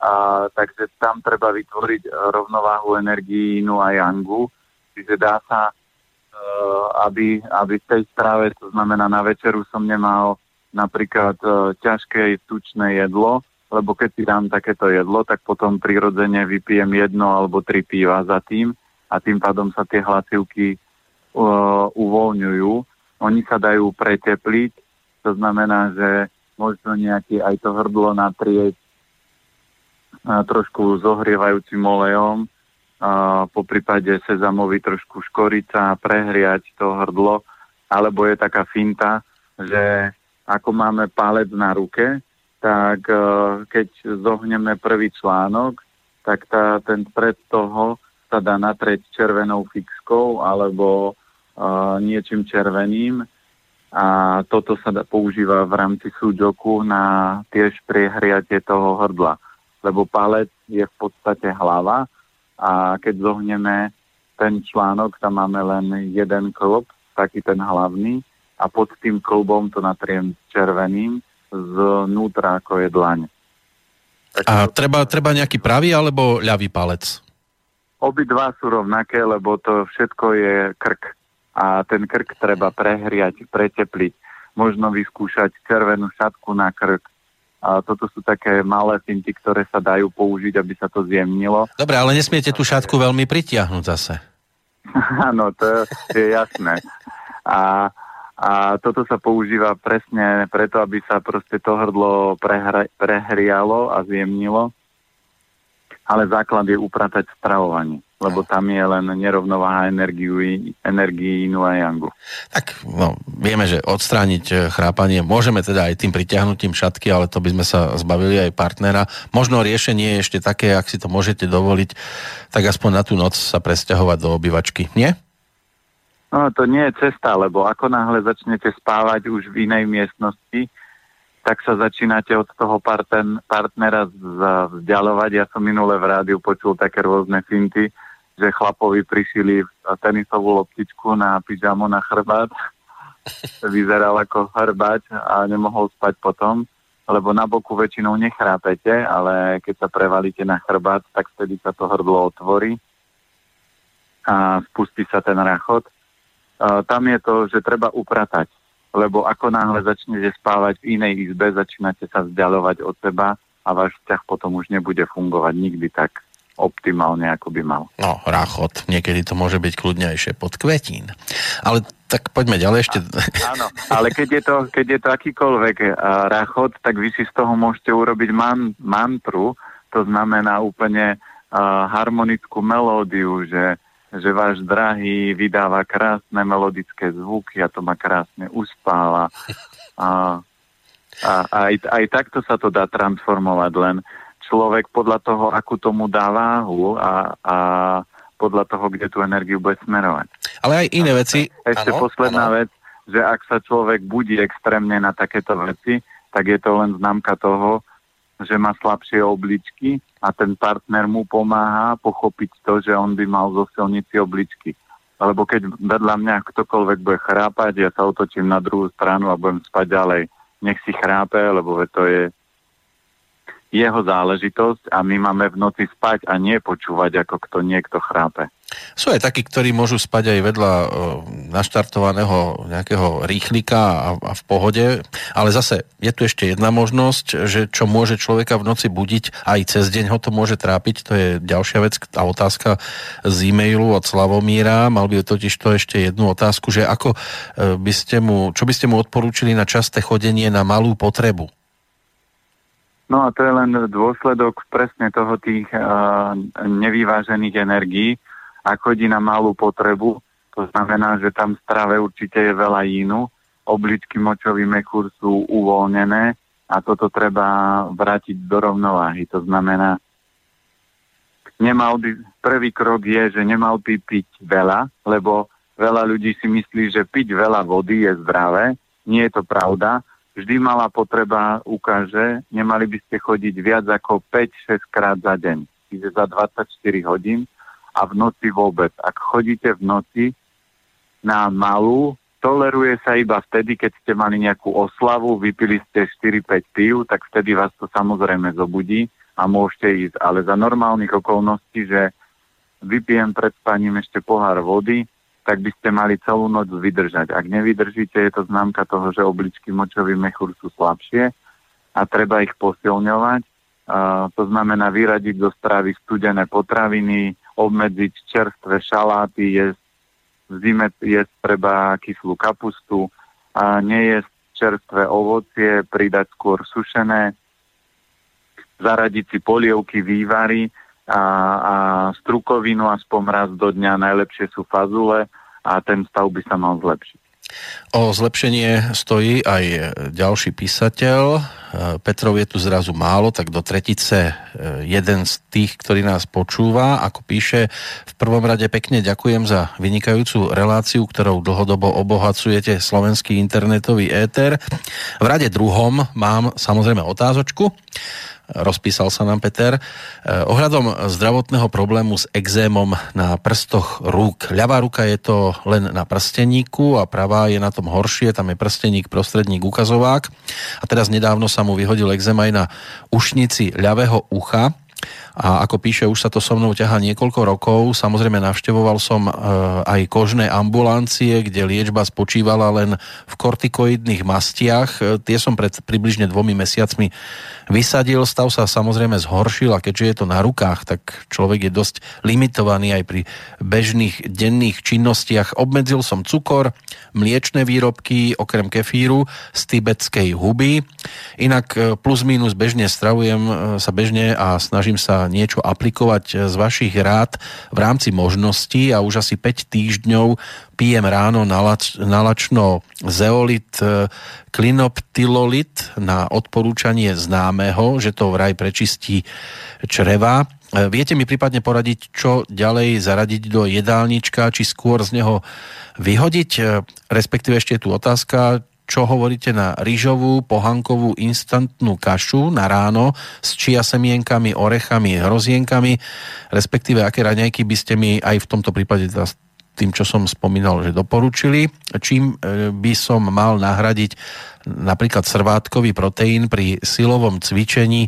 a, takže tam treba vytvoriť rovnováhu energií inu a yangu, čiže dá sa, uh, aby, aby v tej strave, to znamená na večeru som nemal napríklad uh, ťažké tučné jedlo, lebo keď si dám takéto jedlo, tak potom prirodzene vypijem jedno alebo tri piva za tým a tým pádom sa tie hlasivky uh, uvoľňujú. Oni sa dajú pretepliť, to znamená, že možno nejaký aj to hrdlo natrieť trošku zohrievajúcim olejom, po prípade sezamovi trošku škorica prehriať to hrdlo, alebo je taká finta, že ako máme palec na ruke, tak e, keď zohneme prvý článok, tak tá, ten pred toho sa dá natrieť červenou fixkou alebo uh, niečím červeným a toto sa dá, používa v rámci súďoku na tiež priehriatie toho hrdla. Lebo palec je v podstate hlava a keď zohneme ten článok, tam máme len jeden klb, taký ten hlavný a pod tým klbom to natriem červeným znútra, ako je dlaň. Tak a treba, treba nejaký pravý alebo ľavý palec? Obidva sú rovnaké, lebo to všetko je krk. A ten krk treba prehriať, pretepliť. Možno vyskúšať červenú šatku na krk. A toto sú také malé finty, ktoré sa dajú použiť, aby sa to zjemnilo. Dobre, ale nesmiete tú šatku veľmi pritiahnuť zase. Áno, to je jasné. A a toto sa používa presne preto, aby sa proste to hrdlo prehra- prehrialo a zjemnilo. Ale základ je upratať stravovanie, lebo tam je len nerovnováha energii, energii inu a yangu. Tak no, vieme, že odstrániť eh, chrápanie môžeme teda aj tým pritiahnutím šatky, ale to by sme sa zbavili aj partnera. Možno riešenie je ešte také, ak si to môžete dovoliť, tak aspoň na tú noc sa presťahovať do obývačky, nie? No to nie je cesta, lebo ako náhle začnete spávať už v inej miestnosti, tak sa začínate od toho partnera vzdialovať. Ja som minule v rádiu počul také rôzne finty, že chlapovi prišili tenisovú loptičku na pyžamo na chrbát. Vyzeral ako chrbať a nemohol spať potom, lebo na boku väčšinou nechrápete, ale keď sa prevalíte na chrbát, tak vtedy sa to hrdlo otvorí a spustí sa ten rachot tam je to, že treba upratať. Lebo ako náhle začnete spávať v inej izbe, začínate sa vzdialovať od seba a váš vzťah potom už nebude fungovať nikdy tak optimálne, ako by mal. No, ráchot. Niekedy to môže byť kľudnejšie pod kvetín. Ale Tak poďme ďalej ešte. A, áno, ale keď je to, keď je to akýkoľvek uh, rachot, tak vy si z toho môžete urobiť man, mantru, to znamená úplne uh, harmonickú melódiu, že, že váš drahý vydáva krásne melodické zvuky a to ma krásne uspáva. A, a aj, aj takto sa to dá transformovať, len človek podľa toho, akú tomu dá váhu a, a podľa toho, kde tú energiu bude smerovať. Ale aj iné veci. Ešte ano, posledná ano. vec, že ak sa človek budí extrémne na takéto veci, tak je to len známka toho, že má slabšie obličky a ten partner mu pomáha pochopiť to, že on by mal zosilniť si obličky. Lebo keď vedľa mňa ktokoľvek bude chrápať, ja sa otočím na druhú stranu a budem spať ďalej. Nech si chrápe, lebo to je jeho záležitosť a my máme v noci spať a nie počúvať, ako kto niekto chrápe. Sú aj takí, ktorí môžu spať aj vedľa o, naštartovaného nejakého rýchlika a, a v pohode, ale zase je tu ešte jedna možnosť, že čo môže človeka v noci budiť, aj cez deň ho to môže trápiť, to je ďalšia vec, tá otázka z e-mailu od Slavomíra, mal by totiž to ešte jednu otázku, že ako e, by ste mu, čo by ste mu odporúčili na časté chodenie na malú potrebu? No a to je len dôsledok presne toho tých uh, nevyvážených energií. Ak chodí na malú potrebu, to znamená, že tam v strave určite je veľa jínu, obličky močový mechúr sú uvoľnené a toto treba vrátiť do rovnováhy. To znamená, nemal by, prvý krok je, že nemal by piť veľa, lebo veľa ľudí si myslí, že piť veľa vody je zdravé. Nie je to pravda vždy malá potreba ukáže, nemali by ste chodiť viac ako 5-6 krát za deň, čiže za 24 hodín a v noci vôbec. Ak chodíte v noci na malú, toleruje sa iba vtedy, keď ste mali nejakú oslavu, vypili ste 4-5 pív, tak vtedy vás to samozrejme zobudí a môžete ísť. Ale za normálnych okolností, že vypijem pred spaním ešte pohár vody, tak by ste mali celú noc vydržať. Ak nevydržíte, je to známka toho, že obličky močový mechúr sú slabšie a treba ich posilňovať. Uh, to znamená vyradiť do stravy studené potraviny, obmedziť čerstvé šaláty, jesť v zime jesť treba kyslú kapustu, a nejesť čerstvé ovocie, pridať skôr sušené, zaradiť si polievky, vývary, a, a strukovinu aspoň raz do dňa, najlepšie sú fazule a ten stav by sa mal zlepšiť. O zlepšenie stojí aj ďalší písateľ. Petrov je tu zrazu málo, tak do tretice e, jeden z tých, ktorý nás počúva, ako píše, v prvom rade pekne ďakujem za vynikajúcu reláciu, ktorou dlhodobo obohacujete slovenský internetový éter. V rade druhom mám samozrejme otázočku rozpísal sa nám Peter. Eh, ohľadom zdravotného problému s exémom na prstoch rúk. Ľavá ruka je to len na prsteníku a pravá je na tom horšie, tam je prsteník, prostredník, ukazovák. A teraz nedávno sa mu vyhodil exém aj na ušnici ľavého ucha a ako píše, už sa to so mnou ťahá niekoľko rokov. Samozrejme navštevoval som e, aj kožné ambulancie, kde liečba spočívala len v kortikoidných mastiach. E, tie som pred približne dvomi mesiacmi vysadil. Stav sa samozrejme zhoršil a keďže je to na rukách, tak človek je dosť limitovaný aj pri bežných denných činnostiach. Obmedzil som cukor, mliečne výrobky, okrem kefíru z tibetskej huby. Inak e, plus minus bežne stravujem sa bežne a snažím sa niečo aplikovať z vašich rád v rámci možností a už asi 5 týždňov pijem ráno nalač, nalačno zeolit, e, klinoptilolit na odporúčanie známeho, že to vraj prečistí čreva. E, viete mi prípadne poradiť, čo ďalej zaradiť do jedálnička, či skôr z neho vyhodiť? E, respektíve ešte je tu otázka, čo hovoríte na rýžovú, pohankovú instantnú kašu na ráno s čia semienkami, orechami, hrozienkami, respektíve aké raňajky by ste mi aj v tomto prípade teda tým, čo som spomínal, že doporučili. Čím e, by som mal nahradiť napríklad srvátkový proteín pri silovom cvičení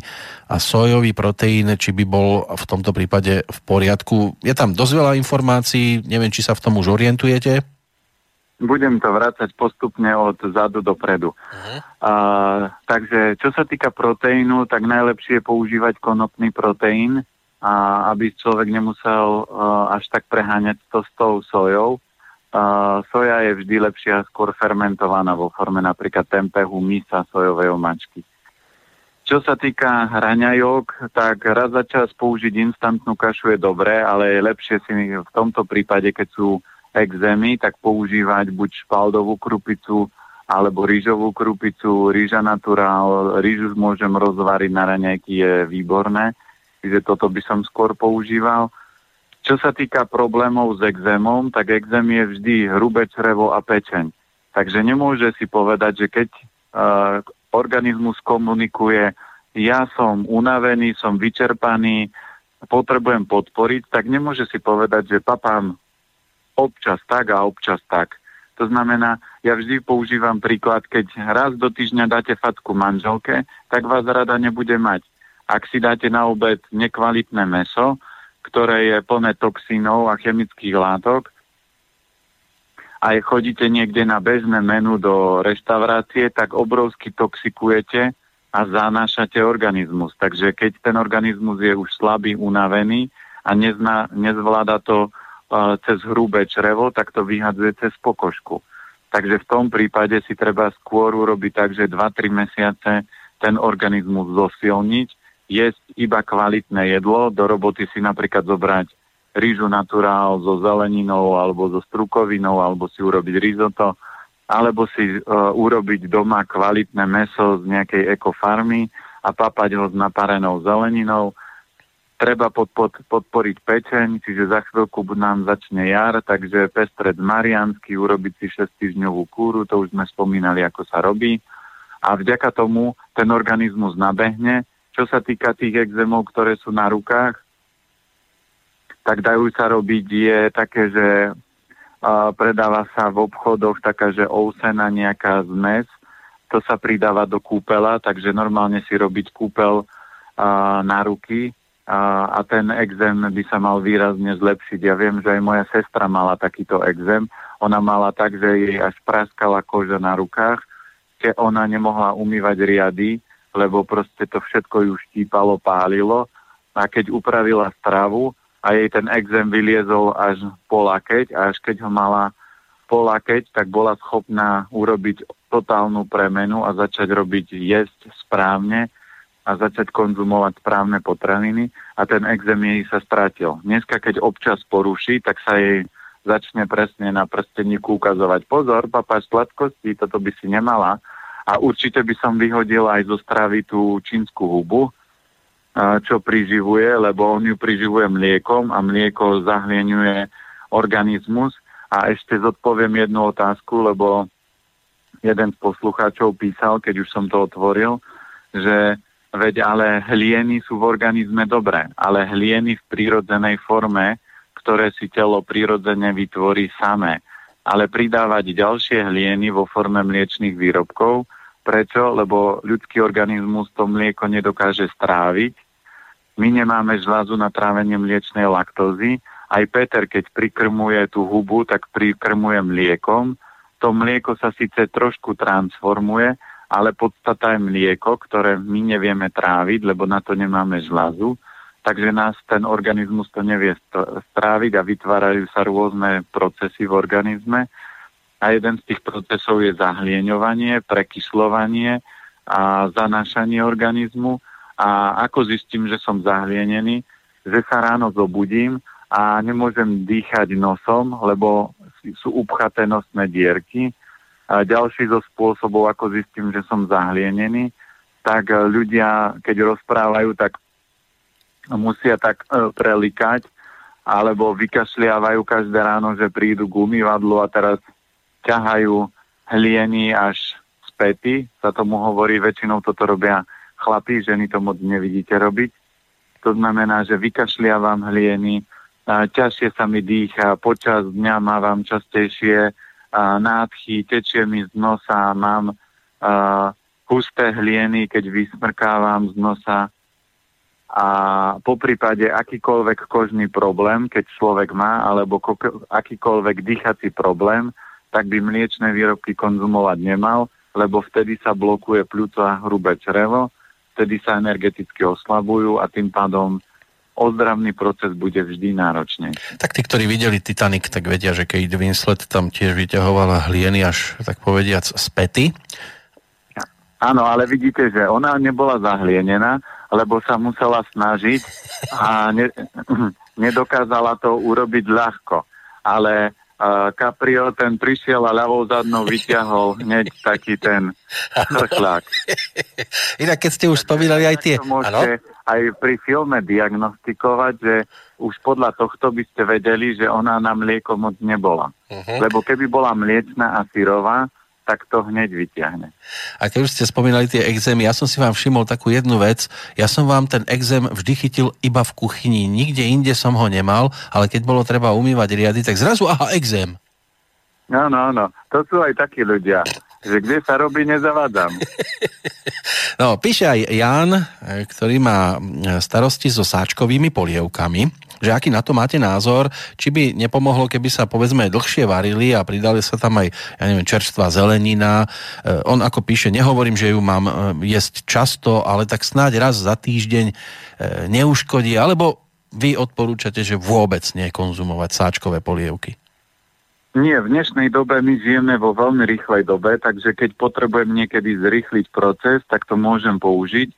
a sojový proteín, či by bol v tomto prípade v poriadku. Je tam dosť veľa informácií, neviem, či sa v tom už orientujete. Budem to vrácať postupne od zadu dopredu. Uh-huh. A, takže čo sa týka proteínu, tak najlepšie je používať konopný proteín, a aby človek nemusel uh, až tak preháňať to s tou sojou. Uh, soja je vždy lepšia skôr fermentovaná vo forme napríklad tempehu, misa, sojovej omačky. Čo sa týka hraňajok, tak raz za čas použiť instantnú kašu je dobré, ale je lepšie si v tomto prípade, keď sú exémy, tak používať buď špaldovú krupicu, alebo rýžovú krupicu, rýža naturál, rýžu môžem rozvariť na raňajky, je výborné, čiže toto by som skôr používal. Čo sa týka problémov s exémom, tak exém je vždy hrubé črevo a pečeň. Takže nemôže si povedať, že keď uh, organizmus komunikuje, ja som unavený, som vyčerpaný, potrebujem podporiť, tak nemôže si povedať, že papám občas tak a občas tak. To znamená, ja vždy používam príklad, keď raz do týždňa dáte facku manželke, tak vás rada nebude mať. Ak si dáte na obed nekvalitné meso, ktoré je plné toxínov a chemických látok. Aj chodíte niekde na bežné menu do reštaurácie, tak obrovsky toxikujete a zanášate organizmus. Takže keď ten organizmus je už slabý, unavený a nezna, nezvláda to cez hrubé črevo, tak to vyhadzuje cez pokožku. Takže v tom prípade si treba skôr urobiť tak, že 2-3 mesiace ten organizmus zosilniť jesť iba kvalitné jedlo, do roboty si napríklad zobrať rýžu naturál so zeleninou alebo so strukovinou, alebo si urobiť risotto, alebo si uh, urobiť doma kvalitné meso z nejakej ekofarmy a papať ho s naparenou zeleninou. Treba pod, pod, podporiť pečeň, čiže za chvíľku nám začne jar, takže pestred mariansky, urobiť si 6 kúru, to už sme spomínali, ako sa robí. A vďaka tomu ten organizmus nabehne. Čo sa týka tých exémov, ktoré sú na rukách, tak dajú sa robiť, je také, že uh, predáva sa v obchodoch taká, že ousená nejaká zmes, to sa pridáva do kúpela, takže normálne si robiť kúpel uh, na ruky uh, a ten exém by sa mal výrazne zlepšiť. Ja viem, že aj moja sestra mala takýto exém. Ona mala tak, že jej až praskala koža na rukách, že ona nemohla umývať riady, lebo proste to všetko ju štípalo, pálilo a keď upravila stravu a jej ten exém vyliezol až po lakeť a až keď ho mala po lakeť, tak bola schopná urobiť totálnu premenu a začať robiť jesť správne a začať konzumovať správne potraviny a ten exém jej sa stratil. Dneska, keď občas poruší, tak sa jej začne presne na prsteníku ukazovať pozor, papa sladkosti, toto by si nemala, a určite by som vyhodil aj zo stravy tú čínsku hubu, čo priživuje, lebo on ju priživuje mliekom a mlieko zahlieňuje organizmus. A ešte zodpoviem jednu otázku, lebo jeden z poslucháčov písal, keď už som to otvoril, že veď ale hlieny sú v organizme dobré, ale hlieny v prírodzenej forme, ktoré si telo prirodzene vytvorí samé ale pridávať ďalšie hlieny vo forme mliečných výrobkov. Prečo? Lebo ľudský organizmus to mlieko nedokáže stráviť. My nemáme žľazu na trávenie mliečnej laktózy. Aj Peter, keď prikrmuje tú hubu, tak prikrmuje mliekom. To mlieko sa síce trošku transformuje, ale podstata je mlieko, ktoré my nevieme tráviť, lebo na to nemáme žľazu takže nás ten organizmus to nevie stráviť a vytvárajú sa rôzne procesy v organizme. A jeden z tých procesov je zahlieňovanie, prekyslovanie a zanášanie organizmu. A ako zistím, že som zahlienený, že sa ráno zobudím a nemôžem dýchať nosom, lebo sú upchaté nosné dierky. A ďalší zo spôsobov, ako zistím, že som zahlienený, tak ľudia, keď rozprávajú, tak musia tak e, prelikať, alebo vykašliavajú každé ráno, že prídu k umývadlu a teraz ťahajú hlieny až z pety, sa tomu hovorí, väčšinou toto robia chlapí, ženy to moc nevidíte robiť. To znamená, že vykašliavam hlieny, ťažšie sa mi dýcha, počas dňa mávam častejšie nádchy, tečie mi z nosa, mám a, husté hlieny, keď vysmrkávam z nosa, a po prípade akýkoľvek kožný problém, keď človek má, alebo akýkoľvek dýchací problém, tak by mliečne výrobky konzumovať nemal, lebo vtedy sa blokuje pľúco a hrubé črevo, vtedy sa energeticky oslabujú a tým pádom ozdravný proces bude vždy náročný. Tak tí, ktorí videli Titanic, tak vedia, že keď Winslet tam tiež vyťahovala hlieny až, tak povediac, z pety. Áno, ale vidíte, že ona nebola zahlienená, lebo sa musela snažiť a ne, nedokázala to urobiť ľahko. Ale uh, Caprio ten prišiel a ľavou zadnou vyťahol hneď taký ten chrchlák. Inak keď ste už spomínali aj tie... Môžete aj pri filme diagnostikovať, že už podľa tohto by ste vedeli, že ona na mlieko moc nebola. Uh-huh. Lebo keby bola mliečná a syrová, tak to hneď vyťahne. A keď už ste spomínali tie exémy, ja som si vám všimol takú jednu vec. Ja som vám ten exém vždy chytil iba v kuchyni. Nikde inde som ho nemal, ale keď bolo treba umývať riady, tak zrazu, aha, exém. No, no, no. To sú aj takí ľudia že kde sa robí, nezavádzam. No, píše aj Jan, ktorý má starosti so sáčkovými polievkami, že aký na to máte názor, či by nepomohlo, keby sa povedzme dlhšie varili a pridali sa tam aj, ja neviem, čerstvá zelenina. E, on ako píše, nehovorím, že ju mám e, jesť často, ale tak snáď raz za týždeň e, neuškodí, alebo vy odporúčate, že vôbec nekonzumovať sáčkové polievky? Nie, v dnešnej dobe my žijeme vo veľmi rýchlej dobe, takže keď potrebujem niekedy zrýchliť proces, tak to môžem použiť.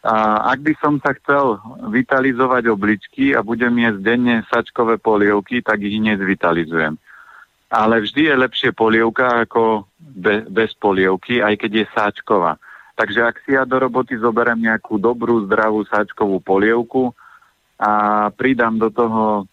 A ak by som sa chcel vitalizovať obličky a budem jesť denne sačkové polievky, tak ich nezvitalizujem. Ale vždy je lepšie polievka ako be, bez polievky, aj keď je sáčková. Takže ak si ja do roboty zoberiem nejakú dobrú, zdravú sáčkovú polievku a pridám do toho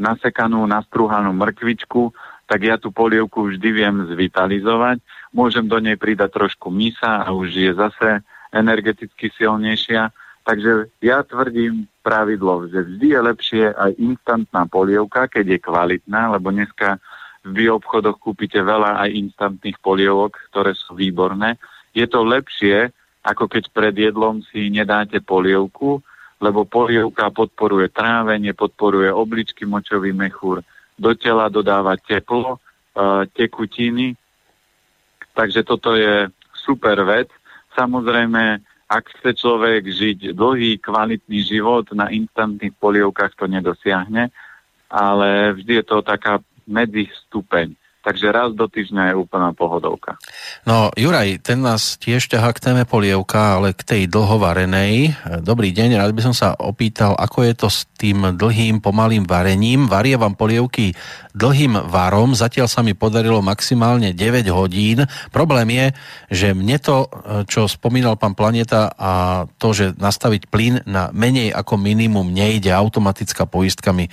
nasekanú, nastrúhanú mrkvičku, tak ja tú polievku vždy viem zvitalizovať. Môžem do nej pridať trošku misa a už je zase energeticky silnejšia. Takže ja tvrdím pravidlo, že vždy je lepšie aj instantná polievka, keď je kvalitná, lebo dneska v obchodoch kúpite veľa aj instantných polievok, ktoré sú výborné. Je to lepšie, ako keď pred jedlom si nedáte polievku, lebo polievka podporuje trávenie, podporuje obličky, močový mechúr, do tela dodáva teplo, e, tekutiny. Takže toto je super vec. Samozrejme, ak chce človek žiť dlhý, kvalitný život, na instantných polievkách to nedosiahne, ale vždy je to taká medzistupeň. Takže raz do týždňa je úplná pohodovka. No, Juraj, ten nás tiež ťahá k téme polievka, ale k tej dlhovarenej. Dobrý deň, rád by som sa opýtal, ako je to s tým dlhým, pomalým varením. Varievam polievky dlhým varom, zatiaľ sa mi podarilo maximálne 9 hodín. Problém je, že mne to, čo spomínal pán Planeta a to, že nastaviť plyn na menej ako minimum nejde, automatická poistka mi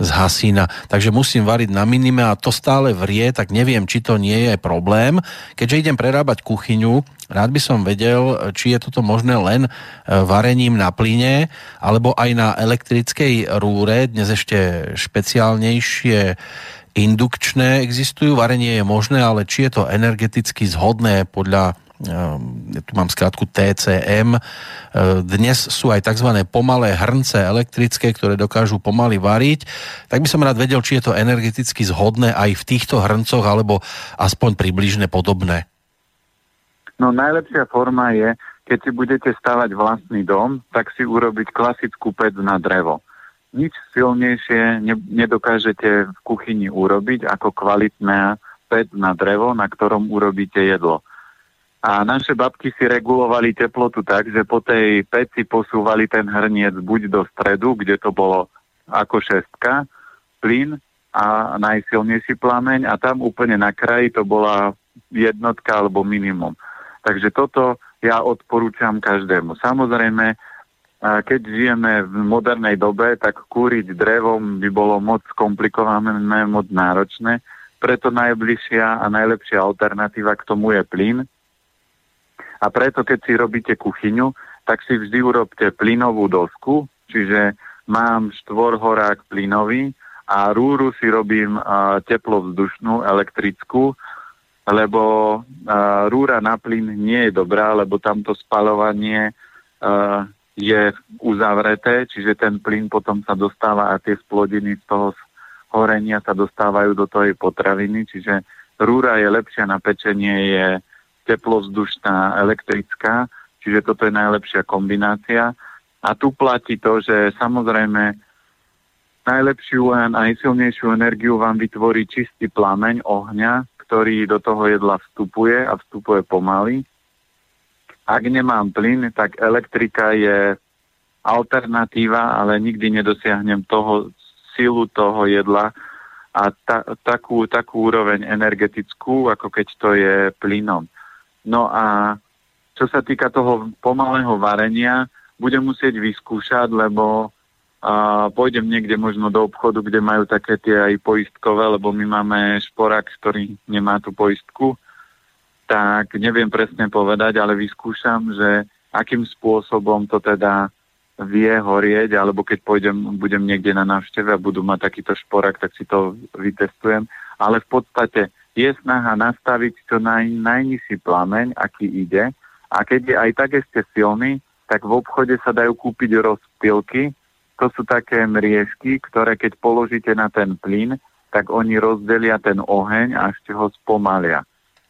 zhasína. Takže musím variť na minime a to stále vrie, tak neviem, či to nie je problém. Keďže idem prerábať kuchyňu, rád by som vedel, či je toto možné len e, varením na plyne, alebo aj na elektrickej rúre, dnes ešte špeciálnejšie indukčné existujú, varenie je možné, ale či je to energeticky zhodné podľa Ehm, ja tu mám skrátku TCM. Ehm, dnes sú aj tzv. pomalé hrnce elektrické, ktoré dokážu pomaly variť. Tak by som rád vedel, či je to energeticky zhodné aj v týchto hrncoch, alebo aspoň približne podobné. No najlepšia forma je, keď si budete stavať vlastný dom, tak si urobiť klasickú pec na drevo. Nič silnejšie ne, nedokážete v kuchyni urobiť ako kvalitná pec na drevo, na ktorom urobíte jedlo. A naše babky si regulovali teplotu tak, že po tej peci posúvali ten hrniec buď do stredu, kde to bolo ako šestka, plyn a najsilnejší plameň a tam úplne na kraji to bola jednotka alebo minimum. Takže toto ja odporúčam každému. Samozrejme, keď žijeme v modernej dobe, tak kúriť drevom by bolo moc komplikované, moc náročné. Preto najbližšia a najlepšia alternatíva k tomu je plyn, a preto, keď si robíte kuchyňu, tak si vždy urobte plynovú dosku, čiže mám štvorhorák plynový a rúru si robím teplovzdušnú, elektrickú, lebo uh, rúra na plyn nie je dobrá, lebo tamto spalovanie uh, je uzavreté, čiže ten plyn potom sa dostáva a tie splodiny z toho horenia sa dostávajú do tej potraviny, čiže rúra je lepšia na pečenie, je teplozdušná, elektrická, čiže toto je najlepšia kombinácia. A tu platí to, že samozrejme najlepšiu a najsilnejšiu energiu vám vytvorí čistý plameň ohňa, ktorý do toho jedla vstupuje a vstupuje pomaly. Ak nemám plyn, tak elektrika je alternatíva, ale nikdy nedosiahnem toho silu toho jedla a ta, takú, takú úroveň energetickú, ako keď to je plynom. No a čo sa týka toho pomalého varenia, budem musieť vyskúšať, lebo a pôjdem niekde možno do obchodu, kde majú také tie aj poistkové, lebo my máme šporák, ktorý nemá tú poistku, tak neviem presne povedať, ale vyskúšam, že akým spôsobom to teda vie horieť, alebo keď pôjdem, budem niekde na návšteve a budú mať takýto šporák, tak si to vytestujem. Ale v podstate je snaha nastaviť čo naj, najnižší plameň, aký ide. A keď je aj tak ešte silný, tak v obchode sa dajú kúpiť rozpilky, to sú také mriežky, ktoré keď položíte na ten plyn, tak oni rozdelia ten oheň a ešte ho spomalia.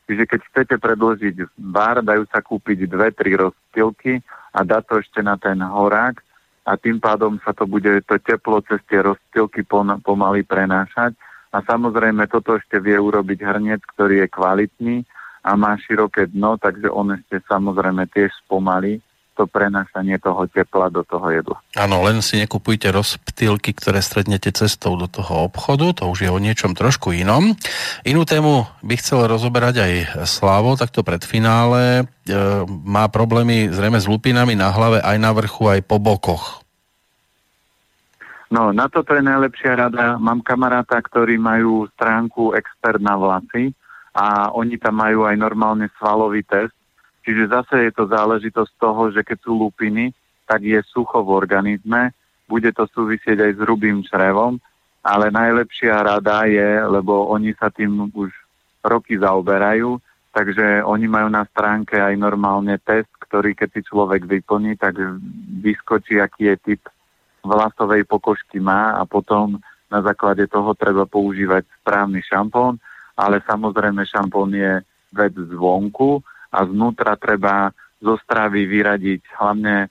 Čiže keď chcete predložiť bar, dajú sa kúpiť dve, tri rozptilky a dá to ešte na ten horák a tým pádom sa to bude to teplo cez tie rozptilky pomaly prenášať. A samozrejme toto ešte vie urobiť hrniec, ktorý je kvalitný a má široké dno, takže on ešte samozrejme tiež spomalí to prenášanie toho tepla do toho jedla. Áno, len si nekupujte rozptýlky, ktoré stretnete cestou do toho obchodu, to už je o niečom trošku inom. Inú tému by chcel rozoberať aj Slavo, takto pred finále. E, má problémy zrejme s lupinami na hlave aj na vrchu, aj po bokoch. No, na toto je najlepšia rada. Mám kamaráta, ktorí majú stránku expert na vlasy a oni tam majú aj normálne svalový test Čiže zase je to záležitosť toho, že keď sú lupiny, tak je sucho v organizme, bude to súvisieť aj s hrubým črevom, ale najlepšia rada je, lebo oni sa tým už roky zaoberajú, takže oni majú na stránke aj normálne test, ktorý keď si človek vyplní, tak vyskočí, aký je typ vlasovej pokožky má a potom na základe toho treba používať správny šampón, ale samozrejme šampón je vec zvonku, a znútra treba zo stravy vyradiť hlavne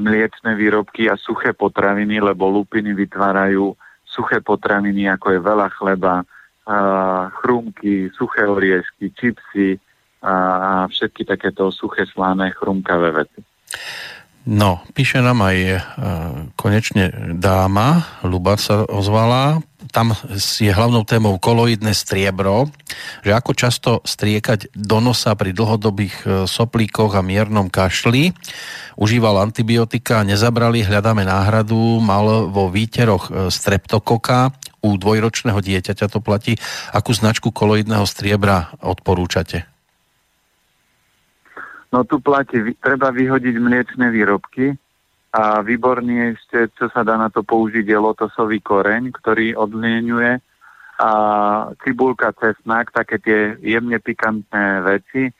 mliečne výrobky a suché potraviny, lebo lupiny vytvárajú suché potraviny, ako je veľa chleba, chrumky, suché oriešky, čipsy a všetky takéto suché, slané, chrumkavé veci. No, píše nám aj e, konečne dáma, Luba sa ozvala, tam je hlavnou témou koloidné striebro, že ako často striekať do nosa pri dlhodobých e, soplíkoch a miernom kašli. Užíval antibiotika, nezabrali, hľadáme náhradu, mal vo výteroch e, streptokoka, u dvojročného dieťaťa to platí. Akú značku koloidného striebra odporúčate? No tu platí, treba vyhodiť mliečne výrobky a výborný ešte, čo sa dá na to použiť, je lotosový koreň, ktorý odlieňuje a cibulka, cesnak, také tie jemne pikantné veci.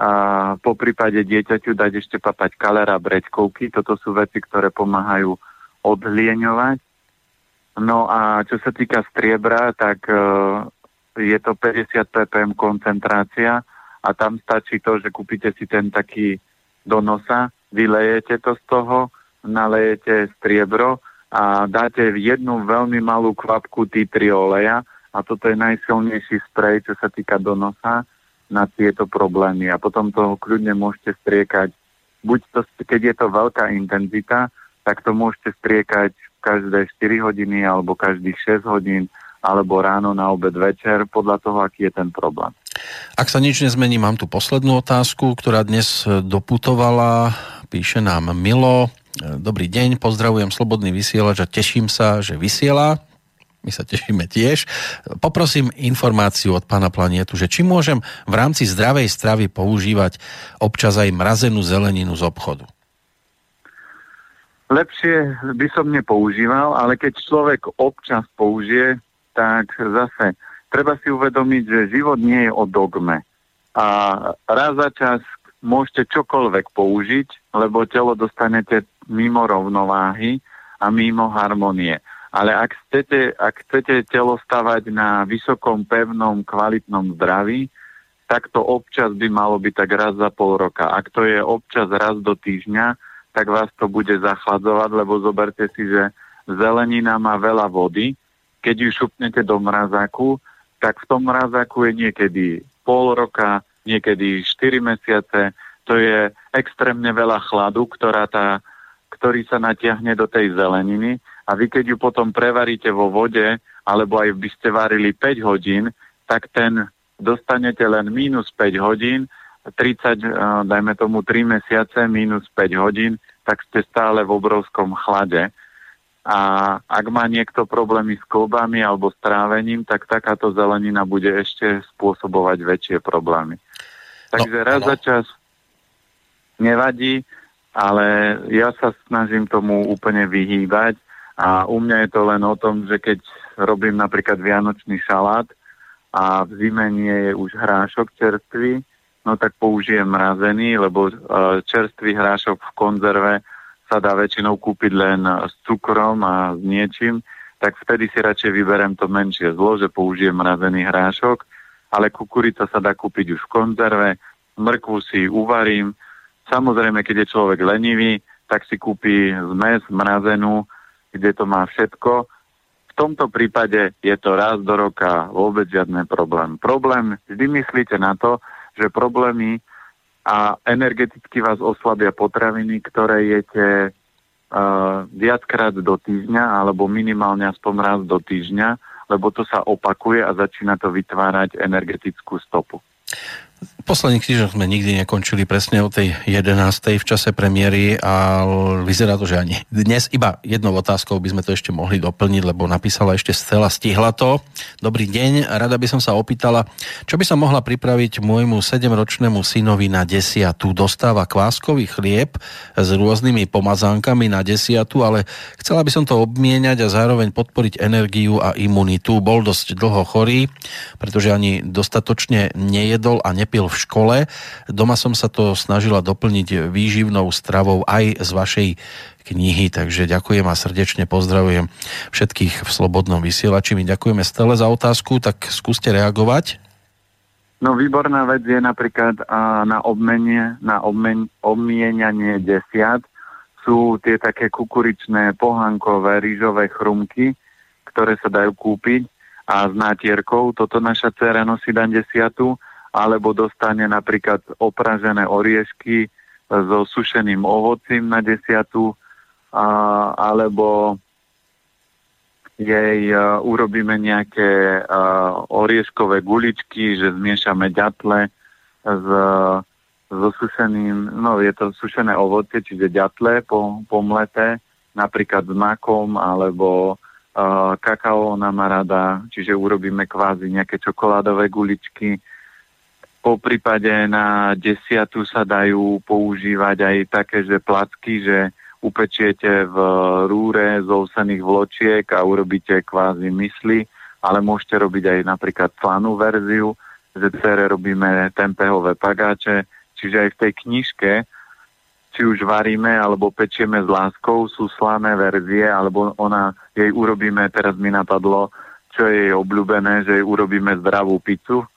A po prípade dieťaťu dať ešte papať kalera, brečkovky, toto sú veci, ktoré pomáhajú odlieňovať. No a čo sa týka striebra, tak uh, je to 50 ppm koncentrácia. A tam stačí to, že kúpite si ten taký do nosa, vylejete to z toho, nalejete striebro a dáte jednu veľmi malú kvapku T3 oleja a toto je najsilnejší sprej, čo sa týka do nosa na tieto problémy a potom toho kľudne môžete striekať buď to, keď je to veľká intenzita, tak to môžete striekať každé 4 hodiny alebo každých 6 hodín alebo ráno na obed večer podľa toho, aký je ten problém. Ak sa nič nezmení, mám tu poslednú otázku, ktorá dnes doputovala. Píše nám Milo. Dobrý deň, pozdravujem Slobodný vysielač a teším sa, že vysiela. My sa tešíme tiež. Poprosím informáciu od pána Planietu, že či môžem v rámci zdravej stravy používať občas aj mrazenú zeleninu z obchodu. Lepšie by som nepoužíval, ale keď človek občas použije, tak zase treba si uvedomiť, že život nie je o dogme. A raz za čas môžete čokoľvek použiť, lebo telo dostanete mimo rovnováhy a mimo harmonie. Ale ak chcete, ak chcete telo stavať na vysokom, pevnom, kvalitnom zdraví, tak to občas by malo byť tak raz za pol roka. Ak to je občas raz do týždňa, tak vás to bude zachladzovať, lebo zoberte si, že zelenina má veľa vody. Keď ju šupnete do mrazáku, tak v tom mrazáku je niekedy pol roka, niekedy 4 mesiace. To je extrémne veľa chladu, ktorá tá, ktorý sa natiahne do tej zeleniny a vy keď ju potom prevaríte vo vode, alebo aj by ste varili 5 hodín, tak ten dostanete len minus 5 hodín 30, eh, dajme tomu 3 mesiace, minus 5 hodín, tak ste stále v obrovskom chlade. A ak má niekto problémy s klbami alebo s trávením, tak takáto zelenina bude ešte spôsobovať väčšie problémy. Takže no, raz no. za čas nevadí, ale ja sa snažím tomu úplne vyhýbať a u mňa je to len o tom, že keď robím napríklad vianočný šalát a v zime nie je už hrášok čerstvý, no tak použijem mrazený, lebo e, čerstvý hrášok v konzerve sa dá väčšinou kúpiť len s cukrom a s niečím, tak vtedy si radšej vyberem to menšie zlo, že použijem mrazený hrášok, ale kukurica sa dá kúpiť už v konzerve, mrkvu si uvarím, samozrejme, keď je človek lenivý, tak si kúpi zmes mrazenú, kde to má všetko. V tomto prípade je to raz do roka vôbec žiadny problém. Problém, vždy myslíte na to, že problémy a energeticky vás oslabia potraviny, ktoré jete uh, viackrát do týždňa alebo minimálne aspoň raz do týždňa, lebo to sa opakuje a začína to vytvárať energetickú stopu. Posledných týždňoch sme nikdy nekončili presne o tej 11. v čase premiéry a vyzerá to, že ani dnes iba jednou otázkou by sme to ešte mohli doplniť, lebo napísala ešte Stella, stihla to. Dobrý deň, rada by som sa opýtala, čo by sa mohla pripraviť môjmu 7-ročnému synovi na desiatu. Dostáva kváskový chlieb s rôznymi pomazánkami na desiatu, ale chcela by som to obmieniať a zároveň podporiť energiu a imunitu. Bol dosť dlho chorý, pretože ani dostatočne nejedol a nepil v škole. Doma som sa to snažila doplniť výživnou stravou aj z vašej knihy, takže ďakujem a srdečne pozdravujem všetkých v Slobodnom vysielači. My ďakujeme Stele za otázku, tak skúste reagovať. No výborná vec je napríklad a, na, obmenie, na obmen, obmienianie desiat sú tie také kukuričné, pohankové, rýžové chrumky, ktoré sa dajú kúpiť a s nátierkou. Toto naša dcera nosí dan desiatu alebo dostane napríklad opražené oriešky so sušeným ovocím na desiatu, a, alebo jej uh, urobíme nejaké uh, orieškové guličky, že zmiešame ďatle s, so sušeným, no je to sušené ovocie, čiže ďatle po, pomleté, napríklad s makom alebo uh, kakao na marada, čiže urobíme kvázi nejaké čokoládové guličky, po prípade na desiatu sa dajú používať aj také, že placky, že upečiete v rúre z ovsených vločiek a urobíte kvázi mysli, ale môžete robiť aj napríklad slanú verziu, že dcere robíme tempehové pagáče, čiže aj v tej knižke, či už varíme alebo pečieme s láskou, sú slané verzie, alebo ona jej urobíme, teraz mi napadlo, čo je jej obľúbené, že jej urobíme zdravú pizzu,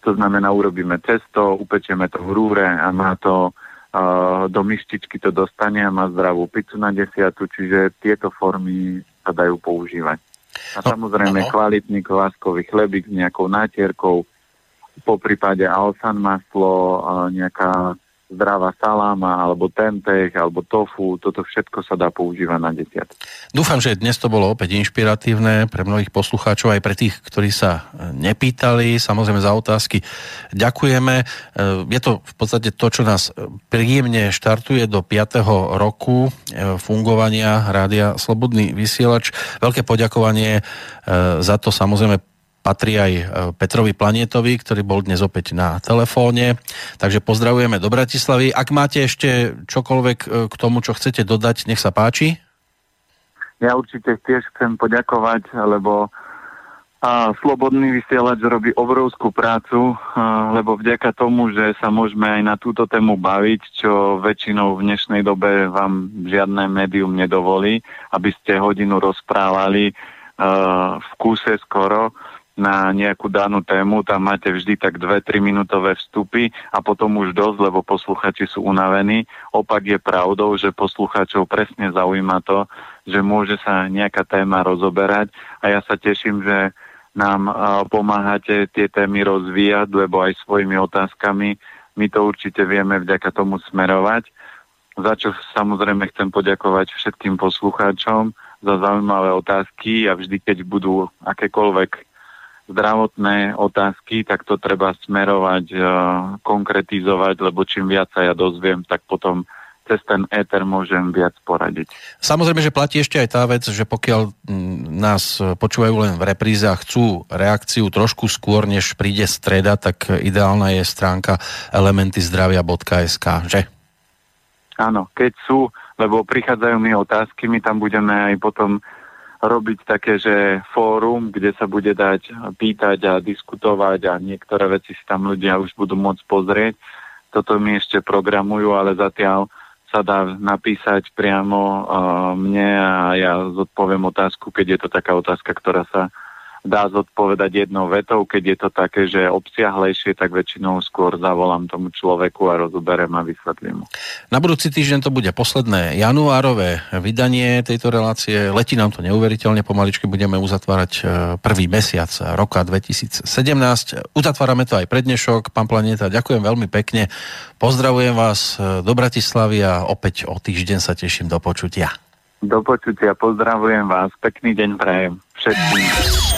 to znamená, urobíme cesto, upečieme to v rúre a má to uh, do myštičky to dostane a má zdravú pizzu na desiatu, čiže tieto formy sa dajú používať. A no, samozrejme no. kvalitný kváskový chlebík s nejakou nátierkou, po prípade alsan maslo, uh, nejaká zdravá saláma, alebo tempeh, alebo tofu, toto všetko sa dá používať na desiat. Dúfam, že dnes to bolo opäť inšpiratívne pre mnohých poslucháčov, aj pre tých, ktorí sa e, nepýtali, samozrejme za otázky. Ďakujeme. E, je to v podstate to, čo nás príjemne štartuje do 5. roku e, fungovania Rádia Slobodný vysielač. Veľké poďakovanie za to samozrejme patrí aj e, Petrovi Planietovi, ktorý bol dnes opäť na telefóne. Takže pozdravujeme do Bratislavy. Ak máte ešte čokoľvek e, k tomu, čo chcete dodať, nech sa páči. Ja určite tiež chcem poďakovať, lebo a Slobodný vysielač robí obrovskú prácu, a, lebo vďaka tomu, že sa môžeme aj na túto tému baviť, čo väčšinou v dnešnej dobe vám žiadne médium nedovolí, aby ste hodinu rozprávali a, v kúse skoro, na nejakú danú tému, tam máte vždy tak 2-3 minútové vstupy a potom už dosť, lebo posluchači sú unavení. Opak je pravdou, že posluchačov presne zaujíma to, že môže sa nejaká téma rozoberať a ja sa teším, že nám pomáhate tie témy rozvíjať, lebo aj svojimi otázkami my to určite vieme vďaka tomu smerovať. Za čo samozrejme chcem poďakovať všetkým poslucháčom za zaujímavé otázky a vždy, keď budú akékoľvek zdravotné otázky, tak to treba smerovať, uh, konkretizovať, lebo čím viac sa ja dozviem, tak potom cez ten éter môžem viac poradiť. Samozrejme, že platí ešte aj tá vec, že pokiaľ nás počúvajú len v repríze a chcú reakciu trošku skôr, než príde streda, tak ideálna je stránka elementyzdravia.sk, že? Áno, keď sú, lebo prichádzajú mi otázky, my tam budeme aj potom robiť také, že fórum, kde sa bude dať pýtať a diskutovať a niektoré veci si tam ľudia už budú môcť pozrieť. Toto mi ešte programujú, ale zatiaľ sa dá napísať priamo uh, mne a ja zodpoviem otázku, keď je to taká otázka, ktorá sa dá zodpovedať jednou vetou, keď je to také, že obsiahlejšie, tak väčšinou skôr zavolám tomu človeku a rozoberem a vysvetlím mu. Na budúci týždeň to bude posledné januárové vydanie tejto relácie. Letí nám to neuveriteľne, pomaličky budeme uzatvárať e, prvý mesiac roka 2017. Uzatvárame to aj pre dnešok. Pán Planeta, ďakujem veľmi pekne. Pozdravujem vás e, do Bratislavy a opäť o týždeň sa teším do počutia. Do počutia, pozdravujem vás, pekný deň prajem všetkým.